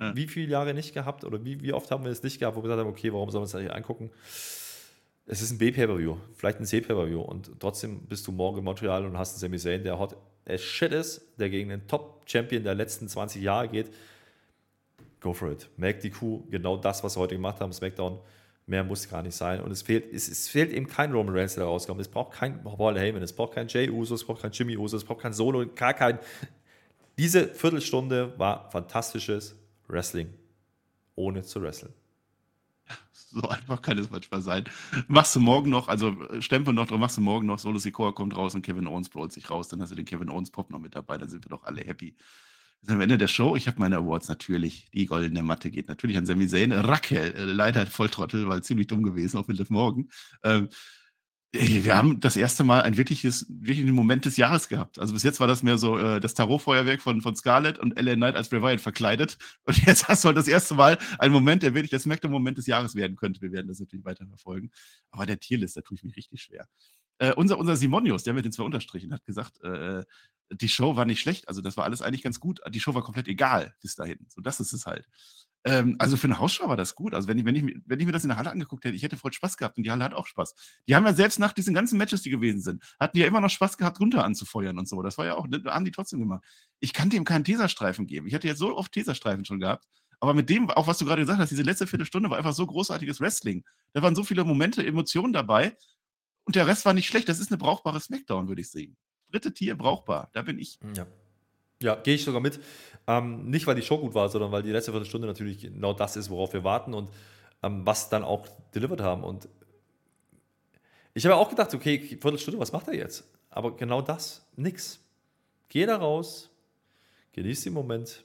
[SPEAKER 3] ja. wie viele Jahre nicht gehabt oder wie, wie oft haben wir es nicht gehabt, wo wir gesagt haben, okay, warum sollen wir uns das nicht angucken? Es ist ein B-Pay-Per-View, vielleicht ein C-Pay-Per-View und trotzdem bist du morgen in Montreal und hast einen Sami Zayn, der hot as shit ist, der gegen den Top-Champion der letzten 20 Jahre geht. Go for it. Make die Kuh genau das, was sie heute gemacht haben, SmackDown. Mehr muss gar nicht sein. Und es fehlt, es, es fehlt eben kein Roman Reigns, der rauskommt. Es braucht kein Paul Heyman, es braucht kein Jay Uso, es braucht kein Jimmy Uso, es braucht kein Solo, gar kein diese Viertelstunde war fantastisches Wrestling, ohne zu wresteln.
[SPEAKER 2] So einfach kann es manchmal sein. Machst du morgen noch, also Stempel noch drauf, machst du morgen noch, Solo Sikoa kommt raus und Kevin Owens brawlt sich raus, dann hast du den Kevin Owens Pop noch mit dabei, dann sind wir doch alle happy. Ist am Ende der Show, ich habe meine Awards natürlich, die goldene Matte geht natürlich an Sami Zayn, Raquel, äh, leider Volltrottel, weil ziemlich dumm gewesen, auch mit Liv Morgan. Ähm, wir haben das erste Mal ein wirkliches, wirklichen Moment des Jahres gehabt. Also bis jetzt war das mehr so äh, das Tarotfeuerwerk von, von Scarlett und LA Knight als Bray verkleidet. Und jetzt hast du halt das erste Mal einen Moment, der wirklich der Smackdown-Moment des Jahres werden könnte. Wir werden das natürlich weiter verfolgen. Aber der Tierlist, da tue ich mich richtig schwer. Äh, unser, unser Simonius, der mit den zwei Unterstrichen, hat gesagt, äh, die Show war nicht schlecht. Also das war alles eigentlich ganz gut. Die Show war komplett egal bis dahin. So, das ist es halt. Ähm, also für eine Hausschau war das gut. Also wenn ich, wenn, ich, wenn ich mir das in der Halle angeguckt hätte, ich hätte voll Spaß gehabt und die Halle hat auch Spaß. Die haben ja selbst nach diesen ganzen Matches, die gewesen sind, hatten die ja immer noch Spaß gehabt, runter anzufeuern und so. Das war ja auch, haben die trotzdem gemacht. Ich kann dem keinen Teserstreifen geben. Ich hatte jetzt so oft Teserstreifen schon gehabt. Aber mit dem, auch was du gerade gesagt hast, diese letzte Viertelstunde war einfach so großartiges Wrestling. Da waren so viele Momente, Emotionen dabei. Und der Rest war nicht schlecht. Das ist eine brauchbare Smackdown, würde ich sehen. Dritte Tier brauchbar. Da bin ich.
[SPEAKER 3] Ja. Ja, gehe ich sogar mit. Ähm, nicht, weil die Show gut war, sondern weil die letzte Viertelstunde natürlich genau das ist, worauf wir warten und ähm, was dann auch delivered haben. Und ich habe auch gedacht, okay, Viertelstunde, was macht er jetzt? Aber genau das, nix. Geh da raus, genieß den Moment,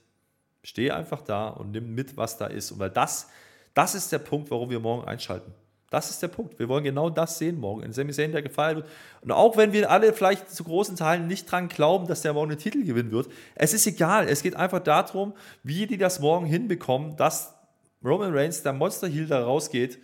[SPEAKER 3] steh einfach da und nimm mit, was da ist. Und weil das, das ist der Punkt, warum wir morgen einschalten. Das ist der Punkt. Wir wollen genau das sehen morgen. In Sami Zayn, der gefeiert wird. Und auch wenn wir alle vielleicht zu großen Teilen nicht dran glauben, dass der morgen den Titel gewinnen wird, es ist egal. Es geht einfach darum, wie die das morgen hinbekommen, dass Roman Reigns, der Monster Heel, da rausgeht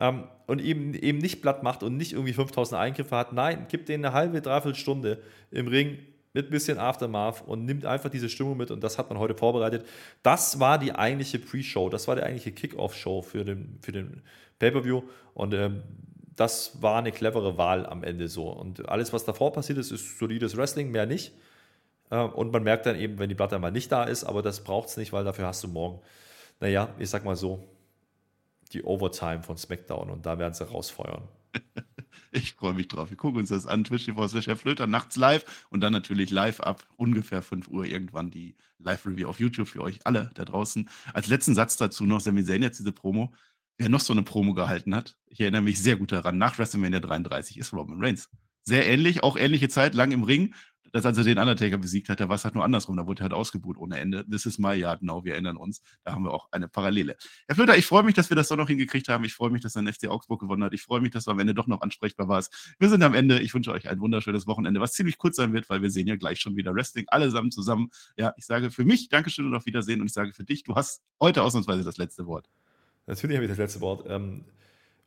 [SPEAKER 3] ähm, und eben, eben nicht platt macht und nicht irgendwie 5000 Eingriffe hat. Nein, gibt denen eine halbe, dreiviertel Stunde im Ring mit ein bisschen Aftermath und nimmt einfach diese Stimmung mit und das hat man heute vorbereitet. Das war die eigentliche Pre-Show, das war die eigentliche Kick-Off-Show für den, für den Pay-Per-View und ähm, das war eine clevere Wahl am Ende so. Und alles, was davor passiert ist, ist solides Wrestling, mehr nicht. Äh, und man merkt dann eben, wenn die Platte mal nicht da ist, aber das braucht es nicht, weil dafür hast du morgen, naja, ich sag mal so, die Overtime von SmackDown und da werden sie rausfeuern.
[SPEAKER 2] Ich freue mich drauf. Wir gucken uns das an. Twitch TV Chef Flöter nachts live und dann natürlich live ab ungefähr 5 Uhr irgendwann die Live-Review auf YouTube für euch alle da draußen. Als letzten Satz dazu noch, Sami Zayn jetzt diese Promo. Wer noch so eine Promo gehalten hat, ich erinnere mich sehr gut daran, nach WrestleMania 33 ist Roman Reigns. Sehr ähnlich, auch ähnliche Zeit, lang im Ring dass als er den Undertaker besiegt hat, da war es halt nur andersrum. Da wurde er halt ausgebuht ohne Ende. This is my yard now. Wir erinnern uns. Da haben wir auch eine Parallele. Herr Flöter, ich freue mich, dass wir das doch noch hingekriegt haben. Ich freue mich, dass dann FC Augsburg gewonnen hat. Ich freue mich, dass du am Ende doch noch ansprechbar warst. Wir sind am Ende. Ich wünsche euch ein wunderschönes Wochenende, was ziemlich kurz sein wird, weil wir sehen ja gleich schon wieder Wrestling allesamt zusammen. Ja, ich sage für mich Dankeschön und auf Wiedersehen. Und ich sage für dich, du hast heute ausnahmsweise das letzte Wort.
[SPEAKER 3] Natürlich habe ich das letzte Wort. Ähm,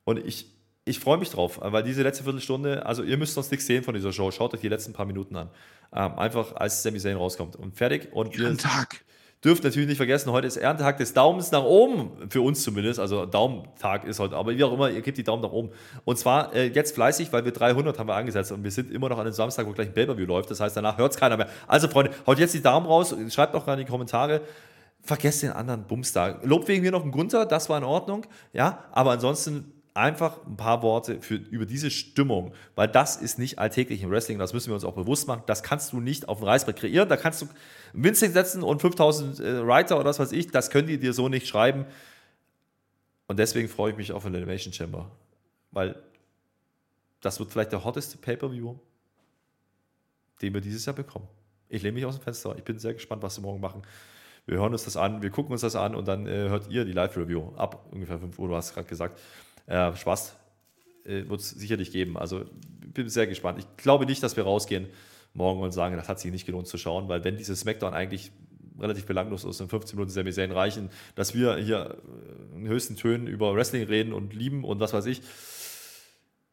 [SPEAKER 3] und ich, ich freue mich drauf, weil diese letzte Viertelstunde, also ihr müsst uns nichts sehen von dieser Show, schaut euch die letzten paar Minuten an. Ähm, einfach als Sami Zayn rauskommt und fertig. Und
[SPEAKER 2] Ehrentag.
[SPEAKER 3] dürft natürlich nicht vergessen, heute ist Ehrentag des Daumens nach oben, für uns zumindest, also Daumentag ist heute, aber wie auch immer, ihr gebt die Daumen nach oben. Und zwar äh, jetzt fleißig, weil wir 300 haben wir angesetzt und wir sind immer noch an dem Samstag, wo gleich ein Pay-Per-View läuft, das heißt, danach hört es keiner mehr. Also Freunde, haut jetzt die Daumen raus, schreibt auch gerade in die Kommentare, vergesst den anderen Bums da. Lobt wegen mir noch einen Gunther, das war in Ordnung, ja, aber ansonsten einfach ein paar Worte für, über diese Stimmung, weil das ist nicht alltäglich im Wrestling, das müssen wir uns auch bewusst machen. Das kannst du nicht auf dem Reißbrett kreieren. Da kannst du Winzig setzen und 5000 äh, Writer oder was weiß ich, das können die dir so nicht schreiben. Und deswegen freue ich mich auf den Animation Chamber, weil das wird vielleicht der hotteste Pay-Per-View, den wir dieses Jahr bekommen. Ich lehne mich aus dem Fenster. Ich bin sehr gespannt, was sie morgen machen. Wir hören uns das an, wir gucken uns das an und dann äh, hört ihr die Live-Review ab ungefähr 5 Uhr, du hast gerade gesagt. Äh, Spaß äh, wird es sicherlich geben. Also bin sehr gespannt. Ich glaube nicht, dass wir rausgehen morgen und sagen, das hat sich nicht gelohnt zu schauen, weil wenn dieses Smackdown eigentlich relativ belanglos ist und 15 Minuten Sami reichen, dass wir hier in höchsten Tönen über Wrestling reden und lieben und was weiß ich.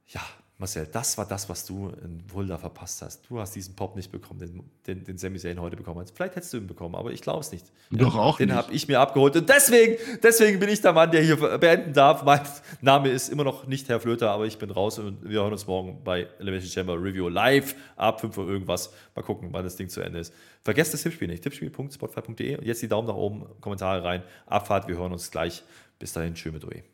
[SPEAKER 3] Ja, Marcel, das war das, was du in Vulda verpasst hast. Du hast diesen Pop nicht bekommen, den, den, den Sami Zayn heute bekommen hat. Vielleicht hättest du ihn bekommen, aber ich glaube es nicht.
[SPEAKER 2] Doch auch
[SPEAKER 3] Den habe ich mir abgeholt und deswegen, deswegen bin ich der Mann, der hier beenden darf. Mein Name ist immer noch nicht Herr Flöter, aber ich bin raus und wir hören uns morgen bei Elimination Chamber Review live ab 5 Uhr irgendwas. Mal gucken, wann das Ding zu Ende ist. Vergesst das Tippspiel nicht. Tippspiel.spotify.de und jetzt die Daumen nach oben, Kommentare rein. Abfahrt, wir hören uns gleich. Bis dahin, schön mit euch.